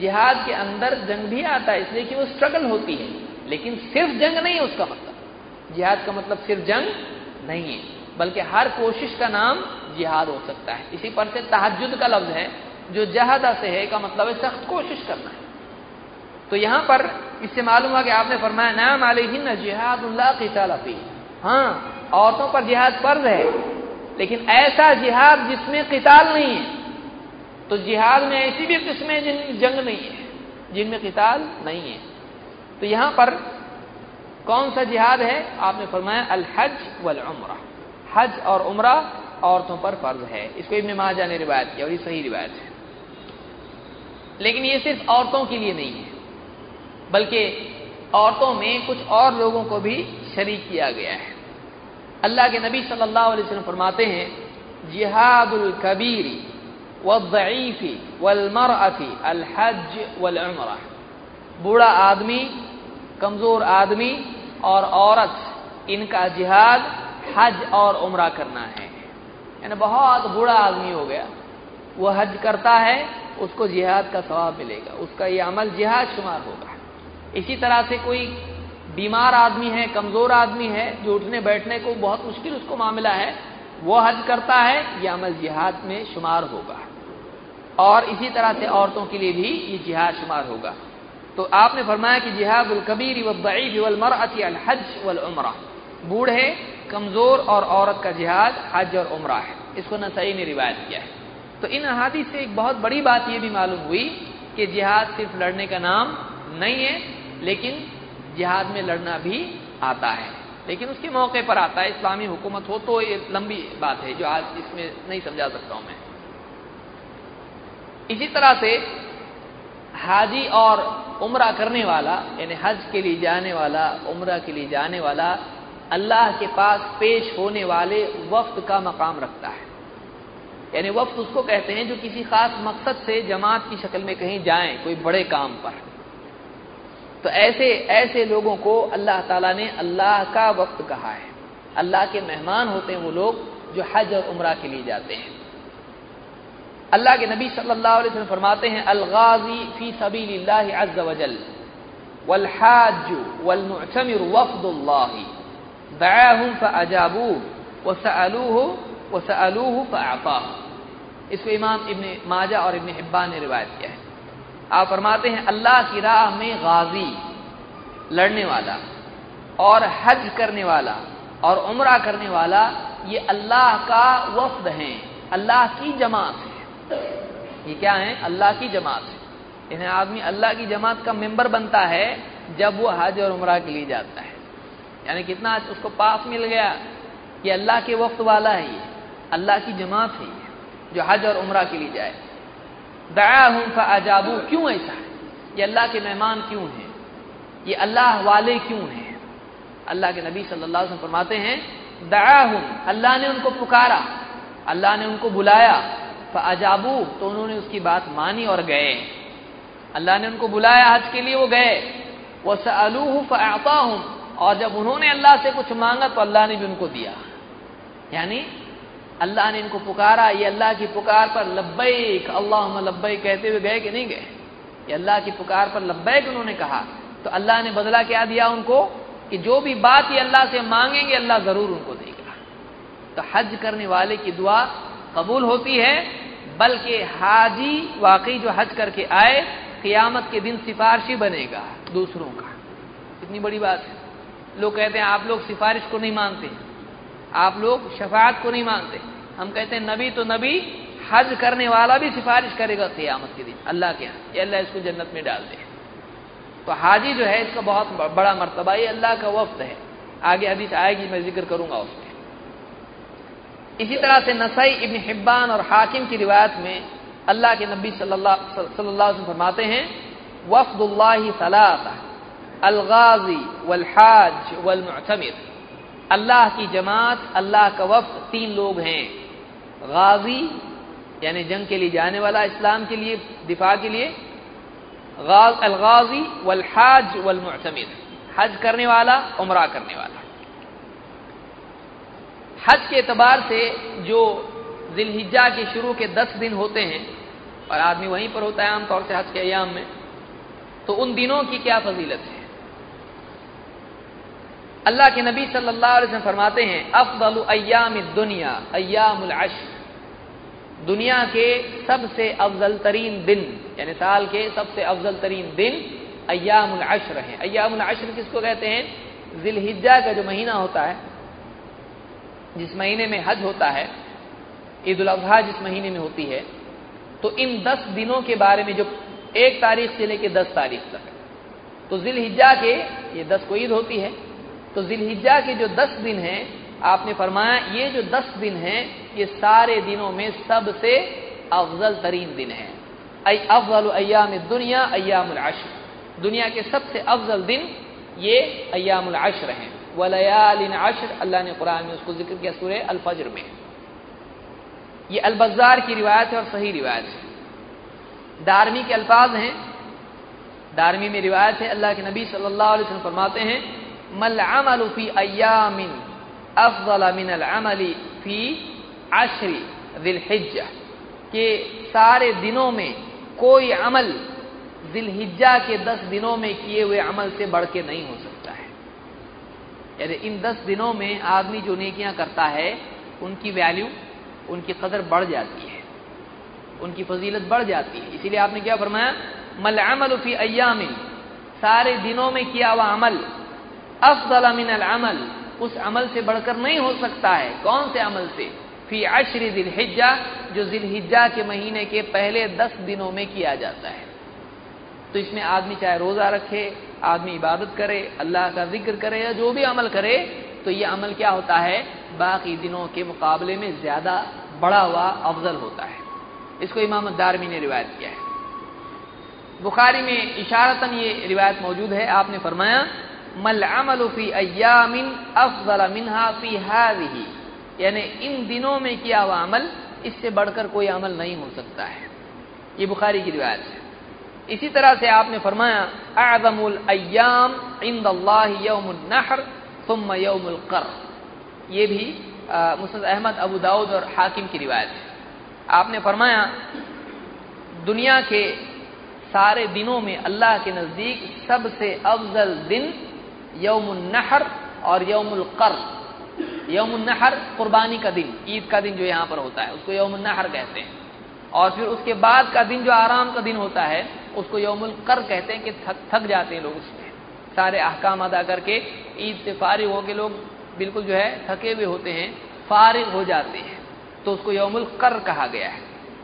जिहाद के अंदर जंग भी आता है, इसलिए कि वो स्ट्रगल होती है। लेकिन सिर्फ़ जंग नहीं है उसका मतलब। जिहाद का मतलब सिर्फ़ जंग नहीं है। बल्कि हर कोशिश का नाम जिहाद हो सकता है। इसी पर से तहजुद का लफ्ज है, जो जहादा से है, का मतलब है सख्त कोशिश करना है। तो यहाँ पर इससे मालूम हुआ कि आपने फरमाया, नाम आलिन जिहादुल्ला की हाँ औरतों पर जिहाद फ़र्ज़ है। लेकिन ऐसा जिहाद जिसमें किताल नहीं है तो जिहाद में ऐसी भी किस्में जिन, जंग नहीं है, जिनमें किताल नहीं है। तो यहाँ पर कौन सा जिहाद है? आपने फरमाया अल हज वल उम्र हज और उम्र औरतों पर फ़र्ज़ है। इसको इब्न माजा ने रिवायत किया और ये सही रिवायत है। लेकिन ये सिर्फ़ औरतों के लिए नहीं है, बल्कि औरतों में कुछ और लोगों को भी शरीक किया गया है। अल्लाह के नबी सल्लल्लाहु अलैहि वसल्लम फरमाते हैं, जिहादुल कबीरी वफ़ी वलमरअती अलहज वलमरा बूढ़ा आदमी, कमज़ोर आदमी और औरत, इनका जिहाद हज और उम्र करना है। यानी बहुत बूढ़ा आदमी हो गया, वो हज करता है, उसको जिहाद का सवाब मिलेगा, उसका ये अमल जिहाद शुमार होगा। इसी तरह से कोई बीमार आदमी है, कमज़ोर आदमी है, जो उठने बैठने को बहुत मुश्किल उसको मामला है, वो हज करता है यह अमल जिहाद में शुमार होगा। और इसी तरह से औरतों के लिए भी ये जिहाद शुमार होगा। तो आपने फरमाया कि जिहादुल कबीर वल वलमरअती अल हज वल उम्र। बूढ़े, कमज़ोर और औरत का जिहाद हज और उम्र है। इसको नसई ने रिवायत किया है। तो इन अहादी से एक बहुत बड़ी बात यह भी मालूम हुई कि जिहाद सिर्फ़ लड़ने का नाम नहीं है, लेकिन जिहाद में लड़ना भी आता है। लेकिन उसके मौके पर आता है, इस्लामी हुकूमत हो तो ये लंबी बात है, जो आज इसमें नहीं समझा सकता हूँ मैं। इसी तरह से हाजी और उम्र करने वाला, यानी हज के लिए जाने वाला, उम्र के लिए जाने वाला, अल्लाह के पास पेश होने वाले वक्त का मकाम रखता है। यानी वक्त उसको कहते हैं जो किसी खास मकसद से जमात की शक्ल में कहीं जाएँ, कोई बड़े काम पर। तो ऐसे ऐसे लोगों को अल्लाह ताला ने अल्लाह का वक्त कहा है। अल्लाह के मेहमान होते हैं वो लोग जो हज और उम्र के लिए जाते हैं। अल्लाह के नबी सल्लल्लाहु अलैहि वसल्लम फरमाते हैं, अलगाजी फ़ी सबीलिल्लाह अज़्ज़ वजल वलहाज वलमुअतमिर वफ़दुल्लाह दआहुम फअजाबू वसअलूहु वसअलूहु फअताहु इसको इमाम इब्न माजा और इब्न हिब्बान ने रिवायत किया है। आप फरमाते हैं, अल्लाह की राह में गाजी, लड़ने वाला और हज करने वाला और उम्र करने वाला, ये अल्लाह का वफद हैं, अल्लाह की जमात है। ये क्या है? अल्लाह की जमात है। इन्हें आदमी अल्लाह की जमात का मेंबर बनता है, जब वो हज और उम्र के लिए जाता है। यानी कितना उसको पास मिल गया कि अल्लाह के वक्त वाला है ये, अल्लाह की जमात है जो हज और उम्र के लिए जाए। दया का अजाबू क्यों ऐसा है ये अल्लाह के मेहमान क्यों हैं? ये अल्लाह वाले क्यों हैं? अल्लाह के नबी सल्लल्लाहु अलैहि वसल्लम फरमाते हैं दया हूँ अल्लाह ने उनको पुकारा, अल्लाह ने उनको बुलाया अजाबू तो उन्होंने उसकी बात मानी और गए। अल्लाह ने उनको बुलाया, हज के लिए वो गए। वो सलूह फता और जब उन्होंने अल्लाह से कुछ मांगा तो अल्लाह ने भी उनको दिया। यानी अल्लाह ने इनको पुकारा, ये अल्लाह की पुकार पर लब्बैक अल्लाह लब्बैक कहते हुए गए कि नहीं गए? ये अल्लाह की पुकार पर लब्बैक उन्होंने कहा। तो अल्लाह ने बदला क्या दिया उनको? कि जो भी बात ये अल्लाह से मांगेंगे, अल्लाह ज़रूर उनको देगा। तो हज करने वाले की दुआ कबूल होती है, बल्कि हाजी वाकई जो हज करके आए, क़ियामत के दिन सिफारशी बनेगा दूसरों का। इतनी बड़ी बात है। लोग कहते हैं, आप लोग सिफारिश को नहीं मानते। आप लोग शफात को नहीं मानते। हम कहते हैं, नबी तो नबी, हज करने वाला भी सिफारिश करेगा क़ियामत के दिन, अल्लाह के यहाँ। ये अल्लाह इसको जन्नत में डाल दे। तो हाजी जो है, इसका बहुत बड़ा मरतबा, ये अल्लाह का वक्त है। आगे हदीस आएगी, मैं ज़िक्र करूँगा उसमें। इसी तरह से नसई इबन हिब्बान और हाकिम की रिवायत में अल्लाह के नबी सल्लल्लाहु अलैहि फरमाते हैं, वफदुल्लाह सलासा, अलगाजी वलहाज वलमुतमिर अल्लाह की जमात, अल्लाह का वक्त तीन लोग हैं। गाजी, यानी जंग के लिए जाने वाला, इस्लाम के लिए, दिफा के लिए अलगाजी, वलहाज वलमतमिर हज करने वाला, उमरा करने वाला। हज के एतबार से जो जिलहिजा के शुरू के दस दिन होते हैं, और आदमी वहीं पर होता है आमतौर से हज के अयाम में तो उन दिनों की क्या फजीलत है? अल्लाह के नबी सल्लल्लाहु अलैहि वसल्लम फरमाते हैं, अफदल अयाम दुनिया अयामुल अश्र. दुनिया के सबसे अफजल तरीन दिन, यानी साल के सबसे अफजल तरीन दिन अयामुल अश्र है। अयामुल अश्र किसको कहते हैं? जिलहिजा का जो महीना होता है, जिस महीने में हज होता है ईद उल अजहा जिस महीने में होती है तो इन दस दिनों के बारे में जो एक तारीख से लेकर दस तारीख तक तो जिलहिजा के ये दस को ईद होती है तो जिलहिजा के जो दस दिन हैं, आपने फरमाया, ये जो दस दिन हैं, ये सारे दिनों में सबसे अफजल तरीन दिन है। अफजल अयाम दुनिया अयामुल अशर। दुनिया के सबसे अफजल दिन ये अयामुल अशर हैं। वलयालिन अशर, अल्लाह ने कुरान में उसको ज़िक्र किया सूर्य अलफजर में। ये अलबजार की रिवायत है और सही रिवायत है। दारमी के अल्फाज हैं। दारमी में रिवायत है, अल्लाह के नबी सल्लल्लाहु अलैहि वसल्लम फरमाते हैं मल अमल फ़ी अयामिन अफजल मिन अमली फ़ी आशरी दिलहिजा के सारे दिनों में कोई अमल दिलहिजा के दस दिनों में किए हुए अमल से बढ़ के नहीं हो सकता है यानी इन दस दिनों में आदमी जो नेकियाँ करता है उनकी वैल्यू उनकी कदर बढ़ जाती है उनकी फजीलत बढ़ जाती है इसीलिए आपने क्या फरमाया मल अमल फ़ी अयामिन सारे दिनों में किया हुआ अमल अफजल मिन अमल उस अमल से बढ़कर नहीं हो सकता है। कौन से अमल से? फ़ी अशरी दिलहिजा जो जिलहिजा के महीने के पहले दस दिनों में किया जाता है। तो इसमें आदमी चाहे रोजा रखे, आदमी इबादत करे, अल्लाह का ज़िक्र करे या जो भी अमल करे तो ये अमल क्या होता है? बाकी दिनों के मुकाबले में ज़्यादा बड़ा हुआ अफजल होता है। इसको इमाम दारमी ने रिवायत किया है। बुखारी में इशारतन ये रिवायत मौजूद है। आपने फरमाया मल अमल फ़ी अयामिन अफजल मिनहा फ़ी हाजिही यानी इन दिनों में किया हुआ अमल इससे बढ़कर कोई अमल नहीं हो सकता है ये बुखारी की रिवायत है इसी तरह से आपने फरमाया आजमुल अयाम इंदल्लाह यौमुन नहर सुम्म यौमुल कर ये भी मुसद अहमद अबू दाऊद और हाकिम की रिवायत है आपने फरमाया दुनिया के सारे दिनों में अल्लाह के नज़दीक सबसे अफजल दिन यौमुन नहर और यौमुल कर यौमुन नहर कुर्बानी का दिन, ईद का दिन जो यहाँ पर होता है, उसको यौमुन नहर कहते हैं। और फिर उसके बाद का दिन जो आराम का दिन होता है, उसको यौमुल कर कहते हैं कि थक थक जाते हैं लोग उसमें। सारे अहकाम अदा करके ईद से फारिग होकर लोग बिल्कुल जो है थके हुए होते हैं, फारिग हो जाते हैं। तो उसको यौमुल कर कहा गया है।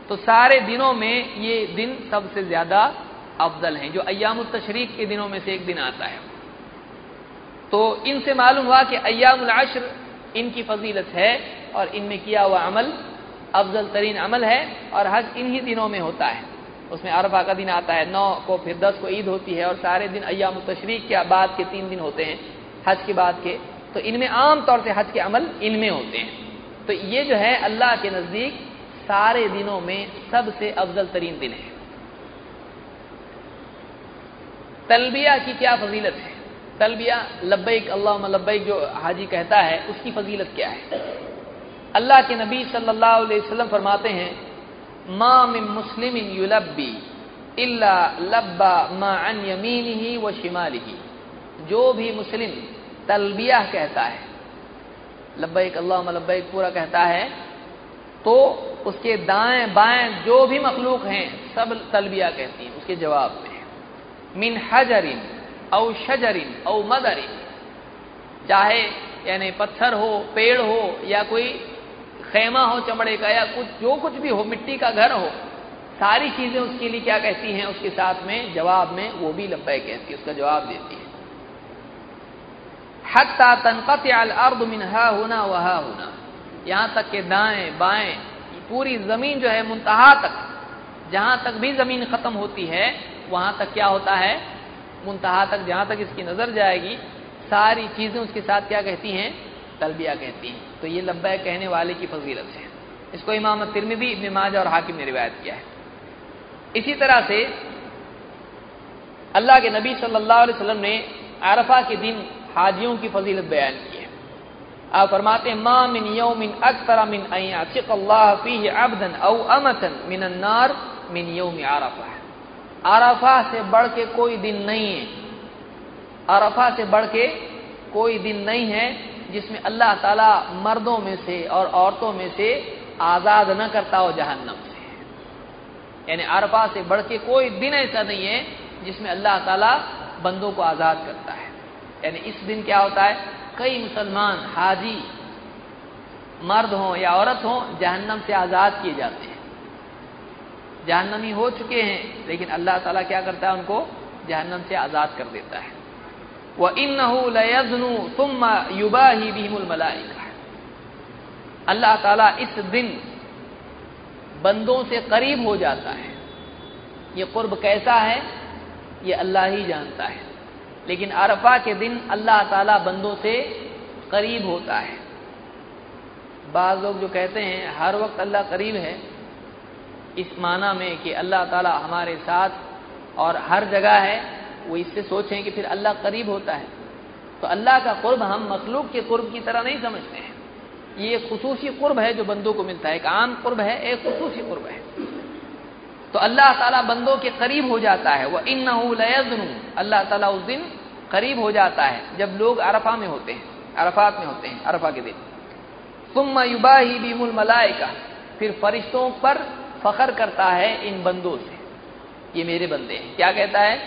तो सारे दिनों में ये दिन सबसे ज़्यादा अफजल हैं, जो अयाम तशरीक के दिनों में से एक दिन आता है। तो इनसे मालूम हुआ कि अयामुल अश्र इनकी फजीलत है और इनमें किया हुआ अमल अफजल तरीन अमल है और हज इन्हीं दिनों में होता है। उसमें अरबा का दिन आता है, नौ को फिर दस को ईद होती है और सारे दिन अयाम तशरीक के बाद के तीन दिन होते हैं, हज के बाद के। तो इनमें आम तौर से हज के अमल इनमें होते हैं। तो ये जो है अल्लाह के नज़दीक सारे दिनों में सबसे अफजल तरीन दिन है। तलबिया की क्या फजीलत है? तलबिया, लब्बैक अल्लाह लब्बैक जो हाजी कहता है, उसकी फजीलत क्या है? अल्लाह के नबी सल्लल्लाहु अलैहि वसल्लम फरमाते हैं माम मुस्लिम युलब्बी इल्ला लब्बा मा अन यमीनिही व शिमालिही. जो भी मुस्लिम तलबिया कहता है, लब्बैक अल्लाह लब्बैक पूरा कहता है तो उसके दाएँ बाएँ जो भी मखलूक हैं, सब तलबिया कहती हैं, उसके जवाब में। मिन हजरिन औ शजरिन, औ मदरिन। चाहे यानी पत्थर हो, पेड़ हो, या कोई खेमा हो, चमड़े का, या कुछ, जो कुछ भी हो, मिट्टी का घर हो, सारी चीज़ें उसके लिए क्या कहती हैं, उसके साथ में, जवाब में, वो भी लब्बे कहती है उसका जवाब देती है। हत्ता तनकत अर्द मिनहा होना वहा होना। यहाँ तक के दाएँ, बाएँ, पूरी ज़मीन जो है, मुंतहा तक, जहाँ तक भी ज़मीन खत्म होती है, वहाँ तक क्या होता है? मुंतहा तक, जहाँ तक इसकी नज़र जाएगी, सारी चीज़ें उसके साथ क्या कहती हैं? तलबिया कहती हैं। तो ये लब्बैक कहने वाले की फजीलत है। इसको इमाम तिरमिदी इब्न माजा और हाकिम ने रिवायत किया है। इसी तरह से अल्लाह के नबी सल्लल्लाहु अलैहि वसल्लम ने आरफा के दिन हाजियों की फजीलत बयान की है। आप फरमाते हैं, मा मिन यौमिन अक्सर मिन अयातिक अल्लाह फीह अब्दन औ अमतन मिन अन्नार मिन यौम आरफा। आरफा से बढ़ के कोई दिन नहीं है। अरफा से बढ़ के कोई दिन नहीं है जिसमें अल्लाह ताला मर्दों में से और औरतों में से आज़ाद न करता हो जहन्नम से। यानी अरफा से बढ़ के कोई दिन ऐसा नहीं है जिसमें अल्लाह ताला बंदों को आज़ाद करता है। यानी इस दिन क्या होता है? कई मुसलमान हाजी मर्द हों या औरत हों जहन्नम से आज़ाद किए जाते हैं। जहन्नमी हो चुके हैं, लेकिन अल्लाह ताला क्या करता है उनको? जहन्नम से आज़ाद कर देता है। वह इन लयजनु तुम युबाही बीमुल मलाइका। अल्लाह ताला इस दिन बंदों से करीब हो जाता है। ये कुर्ब कैसा है? ये अल्लाह ही जानता है। लेकिन अरफा के दिन अल्लाह ताला बंदों से करीब होता है। बाज लोग जो कहते हैं, हर वक्त अल्लाह करीब है इस माना में कि अल्लाह ताला हमारे साथ और हर जगह है, वो इससे सोचें कि फिर अल्लाह करीब होता है। तो अल्लाह का कुर्ब हम मखलूक के कुर्ब की तरह नहीं समझते हैं। ये एक खसूसी कुर्ब है जो बंदों को मिलता है। एक आम कुर्ब है, एक खसूसी कुर्ब है। तो अल्लाह ताला बंदों के करीब हो जाता है। वह इन लयजनू अल्लाह ताला उस दिन करीब हो जाता है, जब लोग अरफा में होते हैं, अरफात में होते हैं, अरफा के दिन। तुम युबाही बीमुल मलाइका फिर फरिश्तों पर फखर करता है इन बंदों से। ये मेरे बंदे हैं। क्या कहता है?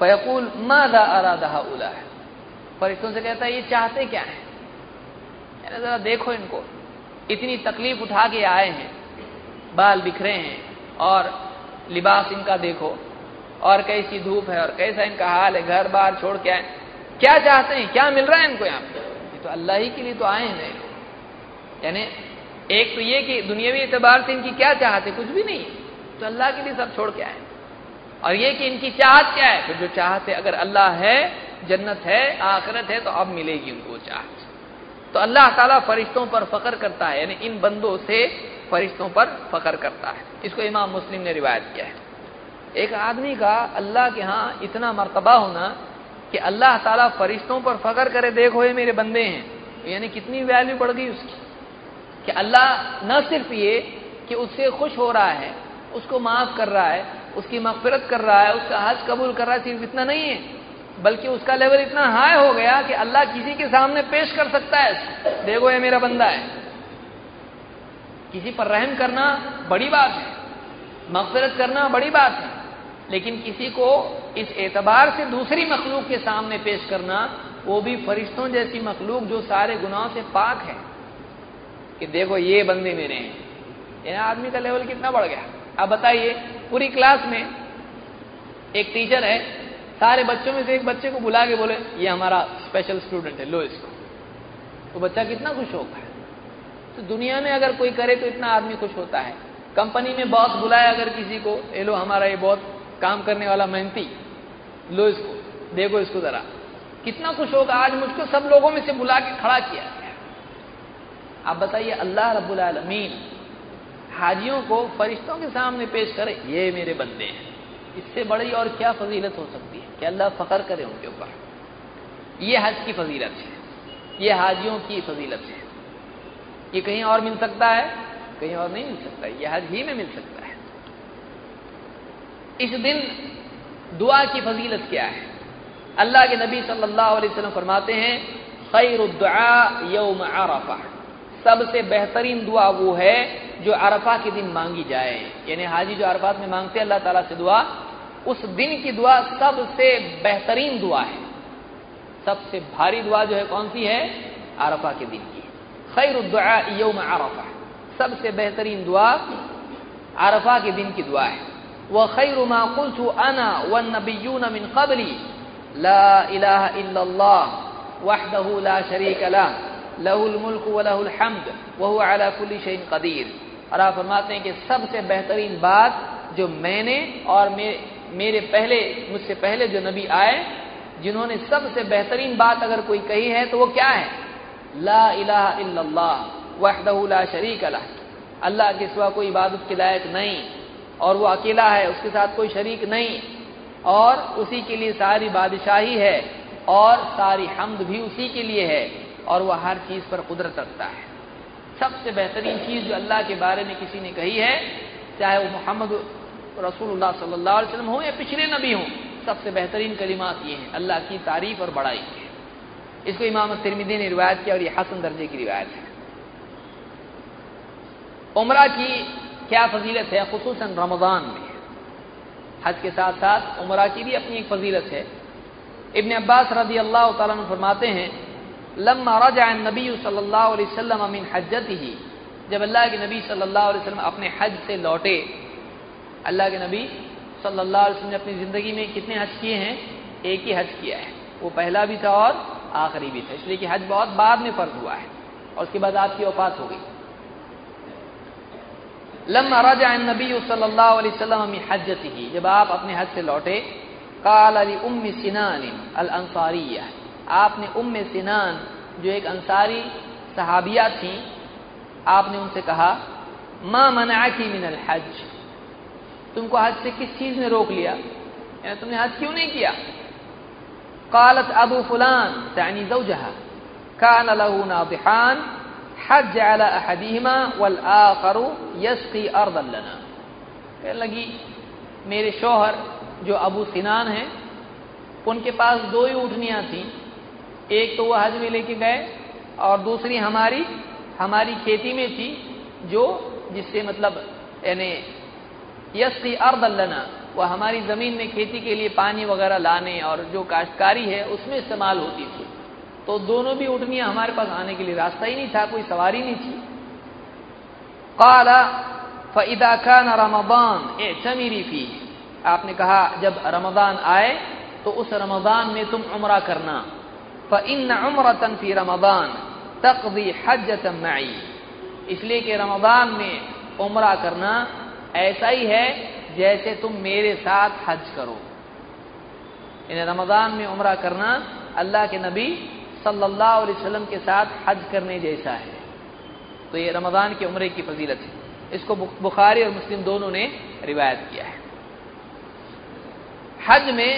फयकुल मादा अरादा उला है। फरिश्तों से कहता है, ये चाहते क्या है? जरा देखो इनको। इतनी तकलीफ़ उठा के आए हैं। बाल बिखरे हैं। और लिबास इनका देखो। और कैसी धूप है और कैसा इनका हाल है। घर बार छोड़ के आए। क्या चाहते हैं? क्या मिल रहा है इनको यहाँ पे? ये तो अल्लाह ही के लिए तो आए हैं। यानी एक तो ये कि दुनियावी एतबार से इनकी क्या चाहते कुछ भी नहीं तो अल्लाह के लिए सब छोड़ के आए और ये कि इनकी चाहत क्या है? फिर जो चाहते अगर अल्लाह है, जन्नत है, आखरत है तो अब मिलेगी उनको चाहत। तो अल्लाह ताला फरिश्तों पर फकर करता है, यानी इन बंदों से फरिश्तों पर फकर करता है। इसको इमाम मुस्लिम ने रिवायत किया है। एक आदमी का अल्लाह के यहाँ इतना मर्तबा होना कि अल्लाह ताला फरिश्तों पर फकर करे, देखो ये मेरे बंदे हैं। यानी कितनी वैल्यू बढ़ गई उसकी। कि अल्लाह न सिर्फ़ ये कि उससे खुश हो रहा है, उसको माफ़ कर रहा है, उसकी मगफरत कर रहा है, उसका हज कबूल कर रहा है, सिर्फ़ इतना नहीं है, बल्कि उसका लेवल इतना हाई हो गया कि अल्लाह किसी के सामने पेश कर सकता है। देखो ये मेरा बंदा है। किसी पर रहम करना बड़ी बात है, मगफरत करना बड़ी बात है, लेकिन किसी को इस एतबार से दूसरी मखलूक के सामने पेश करना, वो भी फरिश्तों जैसी मखलूक जो सारे गुनाहों से पाक है। कि देखो ये बंदे मेरे हैं। ये आदमी का लेवल कितना बढ़ गया। अब बताइए, पूरी क्लास में एक टीचर है, सारे बच्चों में से एक बच्चे को बुला के बोले, ये हमारा स्पेशल स्टूडेंट है, लो इसको। तो बच्चा कितना खुश होगा तो दुनिया में अगर कोई करे तो इतना आदमी खुश होता है। कंपनी में बॉस बुलाए अगर किसी को, ये लो, हमारा ये बहुत काम करने वाला मेहनती लो इसको, देखो इसको जरा। कितना खुश होगा। आज मुझको सब लोगों में से बुला के खड़ा किया आप बताइए, अल्लाह रब्बुल आलमीन हाजियों को फरिश्तों के सामने पेश करे, ये मेरे बंदे हैं। इससे बड़ी और क्या फजीलत हो सकती है? कि अल्लाह फकर करे उनके ऊपर। ये हज की फजीलत है। ये हाजियों की फजीलत है। ये कहीं और मिल सकता है, कहीं और नहीं मिल सकता। ये हज ही में मिल सकता है। इस दिन दुआ की फजीलत क्या है? अल्लाह के नबी सल्लल्लाहु अलैहि वसल्लम फरमाते हैं खैर यौम अरफा। सबसे बेहतरीन दुआ वो है जो अरफा के दिन मांगी जाए। यानी हाजी जो अरफात में मांगते हैं, अल्लाह ताला से दुआ, उस दिन की दुआ सबसे बेहतरीन दुआ है। सबसे भारी दुआ जो है कौन सी है? अरफा के दिन की। खैर दुआ यौम अरफा। सबसे बेहतरीन दुआ अरफा के दिन की दुआ है। वह खैर मा अना व नबीयून मिन कबली। ला इलाहा इल्लल्लाह वहदहु ला शरीक ला। लहुल मुल्क व लहुल हम्द वह अला कुल्ली शैन कदीर। और आप फरमाते हैं कि सबसे बेहतरीन बात जो मैंने और मे, मेरे पहले मुझसे पहले जो नबी आए जिन्होंने सबसे बेहतरीन बात अगर कोई कही है तो वो क्या है? ला इलाहा इल्लल्लाह वहदहु शरीक लह। अल्लाह के सिवा कोई इबादत के लायक नहीं और वो अकेला है उसके साथ कोई शरीक नहीं। और उसी के लिए सारी बादशाही है और सारी हमद भी उसी के लिए है। और वह हर चीज़ पर कुदरत रखता है। सबसे बेहतरीन चीज़ जो अल्लाह के बारे में किसी ने कही है, चाहे वो मोहम्मद रसूलुल्लाह सल्लल्लाहु हो या पिछले नबी हों, सबसे बेहतरीन कलिमात ये हैं, अल्लाह की तारीफ़ और बड़ाई है इसको इमाम तिरमिदी ने रिवायत किया और ये हसन दर्जे की रिवायत है। उमरा की क्या फजीलत है खसूस रमज़ान में। हज के साथ साथ उमरा की भी अपनी एक फजीलत है। इबन अब्बास रदी अल्लाह तु फरमाते हैं लम्मा रजा नबी सल्लल्लाहु अलैहि वसल्लम मिन हजत ही जब अल्लाह के नबी सल्लल्लाहु अलैहि वसल्लम अपने हज से लौटे अल्लाह के नबी सल्लल्लाहु अलैहि वसल्लम ने अपनी ज़िंदगी में कितने हज किए हैं एक ही हज किया है वो पहला भी था और आखिरी भी था इसलिए कि हज बहुत बाद में फ़र्ज़ हुआ है और उसके बाद आपकी वफात हो गई लम्मा रजा नबी सल्लल्लाहु अलैहि वसल्लम हजत ही जब आप अपने हज से लौटे काल अली उम्म सिनान अल अंसारिया आपने उम्म सिनान, जो एक अंसारी सहाबिया थी, आपने उनसे कहा, माँ मना की मिनल हज? तुमको हज से किस चीज़ ने रोक लिया? यानी तुमने हज क्यों नहीं किया? कालत अबू फुलान, तानी जहा कान लहू नादिहान, हज अला अहदीमा वल आखरु यस्की अर्दलना कहने लगी, मेरे शोहर, जो अबू सिनान हैं, उनके पास दो ही उठनियाँ थी एक तो वो हज में लेके गए और दूसरी हमारी हमारी खेती में थी जो जिससे मतलब यानी यस्की अर्दलना वह हमारी ज़मीन में खेती के लिए पानी वगैरह लाने और जो काश्तकारी है उसमें इस्तेमाल होती थी। तो दोनों भी उठनियाँ हमारे पास आने के लिए रास्ता ही नहीं था, कोई सवारी नहीं थी। काला फ़ैदा खान रमदान, ए चमीरी फ़ी। आपने कहा, जब रमदान आए तो उस रमदान में तुम उम्र करना। फ़िन उम्रतन फ़ी रमदान तकदी हज तमई इसलिए कि रमदान में उम्र करना ऐसा ही है जैसे तुम मेरे साथ हज करो इन रमदान में उम्र करना अल्लाह के नबी सल्लल्लाहु अलैहि वसल्लम के साथ हज करने जैसा है तो ये रमज़ान के उम्र की फजीलत है इसको बुखारी और मुस्लिम दोनों ने रिवायत किया है हज में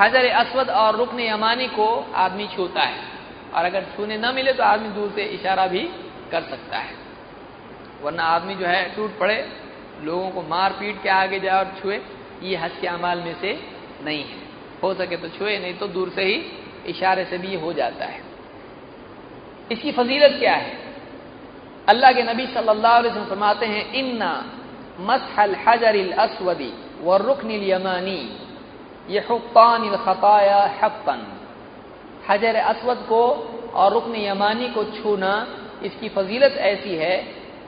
हजर असवद और रुकन यमानी को आदमी छूता है। और अगर छूने न मिले तो आदमी दूर से इशारा भी कर सकता है। वरना आदमी जो है टूट पड़े, लोगों को मार पीट के आगे जाए और छुए, ये हज के अमाल में से नहीं है। हो सके तो छुए, नहीं तो दूर से ही इशारे से भी हो जाता है। इसकी फजीलत क्या है? अल्लाह के नबी सल्लल्लाहु अलैहि वसल्लम फरमाते हैं, इन्ना मसहल हजर असवदी व रुकन यमानी। ये हुक्तान खताया हक्कन हजर असवद को और रुकन यमानी को छूना इसकी फजीलत ऐसी है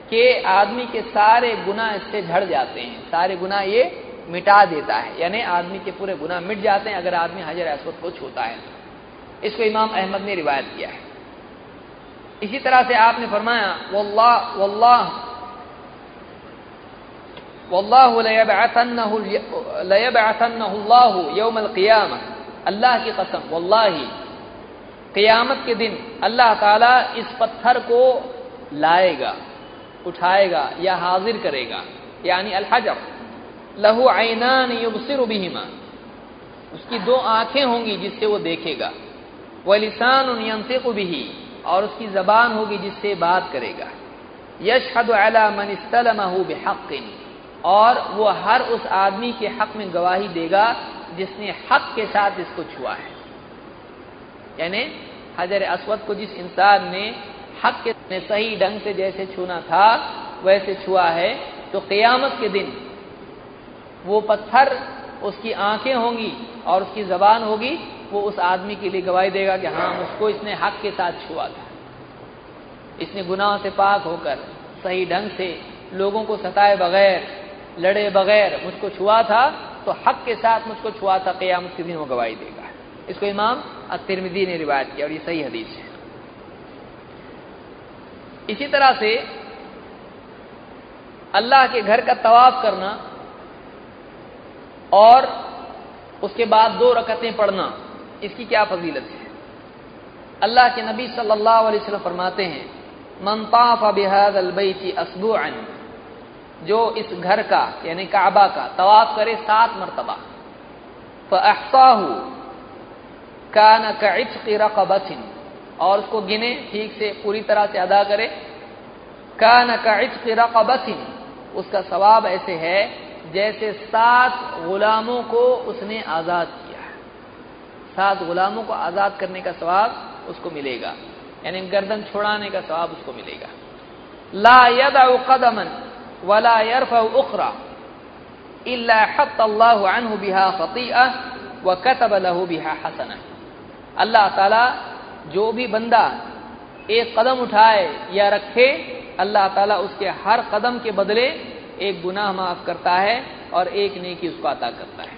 कि आदमी के सारे गुना इससे झड़ जाते हैं सारे गुना ये मिटा देता है यानी आदमी के पूरे गुना मिट जाते हैं अगर आदमी हजर असवद को छूता है इसको इमाम अहमद ने रिवायत किया है इसी तरह से आपने फरमाया वल्लाह वल्लाह क़ियाम अल्लाह की कसम वल्लाही क़ियामत के दिन अल्लाह ताला इस पत्थर को लाएगा उठाएगा या हाजिर करेगा यानी अलहजर लहू आइनान युबसिर बिहिमा उसकी दो आँखें होंगी जिससे वो देखेगा वह लिसान यंतिक बिही और उसकी जबान होगी जिससे बात करेगा यशहद अला मन बेहकिन और वो हर उस आदमी के हक में गवाही देगा जिसने हक के साथ इसको छुआ है। यानी हजर असवद को जिस इंसान ने हक के सही ढंग से जैसे छूना था, वैसे छुआ है तो क़यामत के दिन वो पत्थर, उसकी आँखें होंगी और उसकी जबान होगी, वो उस आदमी के लिए गवाही देगा कि हाँ उसको इसने हक के साथ छुआ था। इसने गुनाह से पाक होकर सही ढंग से लोगों को सताए बगैर लड़े बगैर मुझको छुआ था तो हक के साथ मुझको छुआ था, क़यामत के दिन वो गवाही देगा। इसको इमाम अतिरमिदी ने रिवायत किया, और ये सही हदीस है। इसी तरह से अल्लाह के घर का तवाफ करना और उसके बाद दो रकतें पढ़ना, इसकी क्या फजीलत है? अल्लाह के नबी सल्लल्लाहु अलैहि वसल्लम फरमाते हैं, मन ताफ बिहाद अलबैती असबुअन जो इस घर का, यानी काबा का, तवाफ करे सात मरतबा। फ़अहसाहु कान कइत्क़ रक़बतिन, और उसको गिने, ठीक से पूरी तरह से अदा करे। कान कइत्क़ रक़बतिन, उसका सवाब ऐसे है, जैसे सात गुलामों को उसने आज़ाद किया सात गुलामों को आज़ाद करने का सवाब उसको मिलेगा। यानी गर्दन छोड़ाने का सवाब उसको मिलेगा। ला यद कदमन वला यरफ उखरा अल्लाह बिहा फ़तिया व कतब लहू बिहा हसना अल्लाह ताला जो भी बंदा एक कदम उठाए या रखे अल्लाह ताला उसके हर कदम के बदले एक गुनाह माफ़ करता है और एक नेकी उसको अता करता है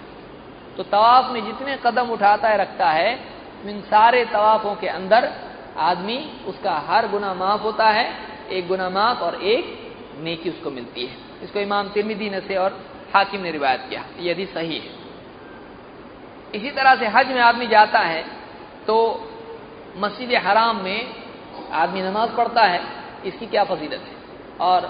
तो तवाफ में जितने कदम उठाता है रखता है इन सारे तवाफों के अंदर आदमी उसका हर गुना माफ़ होता है एक गुना माफ़ और एक नेकी उसको मिलती है। इसको इमाम तिरमिदी ने से और हाकिम ने रिवायत किया। यदि सही है। इसी तरह से हज में आदमी जाता है तो मस्जिद हराम में आदमी नमाज़ पढ़ता है, इसकी क्या फजीलत है? और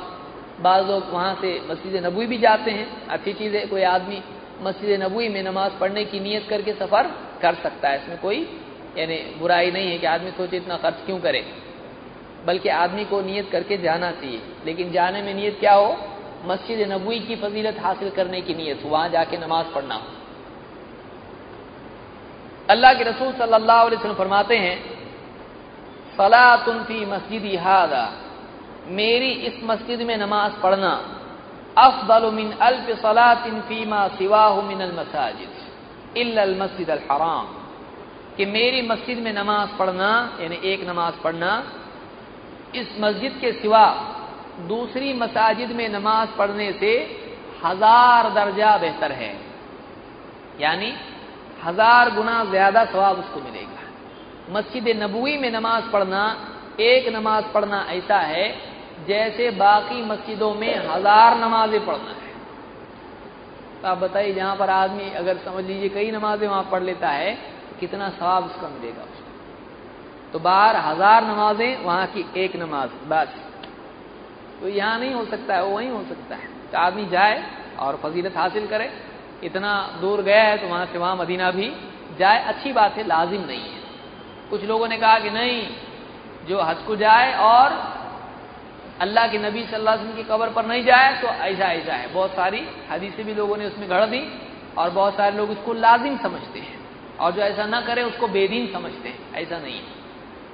बाज़ लोग वहाँ से मस्जिद नबी भी जाते हैं। अच्छी चीज़ है, कोई आदमी मस्जिद नबी में नमाज़ पढ़ने की नीयत करके सफ़र कर सकता है। इसमें कोई, यानी बुराई नहीं है कि आदमी सोचे इतना खर्च क्यों करे। बल्कि आदमी को नियत करके जाना चाहिए। लेकिन जाने में नियत क्या हो? मस्जिद नबी की फजीलत हासिल करने की नीयत हो। वहाँ जाके नमाज़ पढ़ना हो। अल्लाह के रसूल सल्लल्लाहु फरमाते हैं सलातुन फ़ी मस्जिद हादा। मेरी इस मस्जिद में नमाज़ पढ़ना अफदल मिन अल्फ सलातिन फीमा सिवाहु मिन अल मसाजिद, इल्ला मस्जिद अल हराम। कि मेरी मस्जिद में नमाज़ पढ़ना, यानी एक नमाज़ पढ़ना इस मस्जिद के सिवा दूसरी मसाजिद में नमाज़ पढ़ने से हज़ार दर्जा बेहतर है। यानी हज़ार गुना ज़्यादा सवाब उसको मिलेगा। मस्जिद नबुई में नमाज़ पढ़ना, एक नमाज़ पढ़ना ऐसा है जैसे बाकी मस्जिदों में हज़ार नमाजें पढ़ना है। तो आप बताइए, जहाँ पर आदमी अगर समझ लीजिए कई नमाजें वहाँ पढ़ लेता है, कितना सवाब उसका मिलेगा। तो बाहर हज़ार नमाजें, वहाँ की एक नमाज़, बस। तो यहाँ नहीं हो सकता है, वो वहीं हो सकता है। तो आदमी जाए और फजीलत हासिल करे। इतना दूर गया है तो वहाँ से वहाँ मदीना भी जाए। अच्छी बात है, लाजिम नहीं है। कुछ लोगों ने कहा कि नहीं, जो हज को जाए और अल्लाह के नबी सल्लल्लाहु अलैहि वसल्लम की कब्र पर नहीं जाए तो ऐसा ऐसा है। बहुत सारी हदीसें भी लोगों ने उसमें गढ़ दी और बहुत सारे लोग उसको लाजिम समझते हैं और जो ऐसा ना करे, उसको बेदीन समझते हैं। ऐसा नहीं है।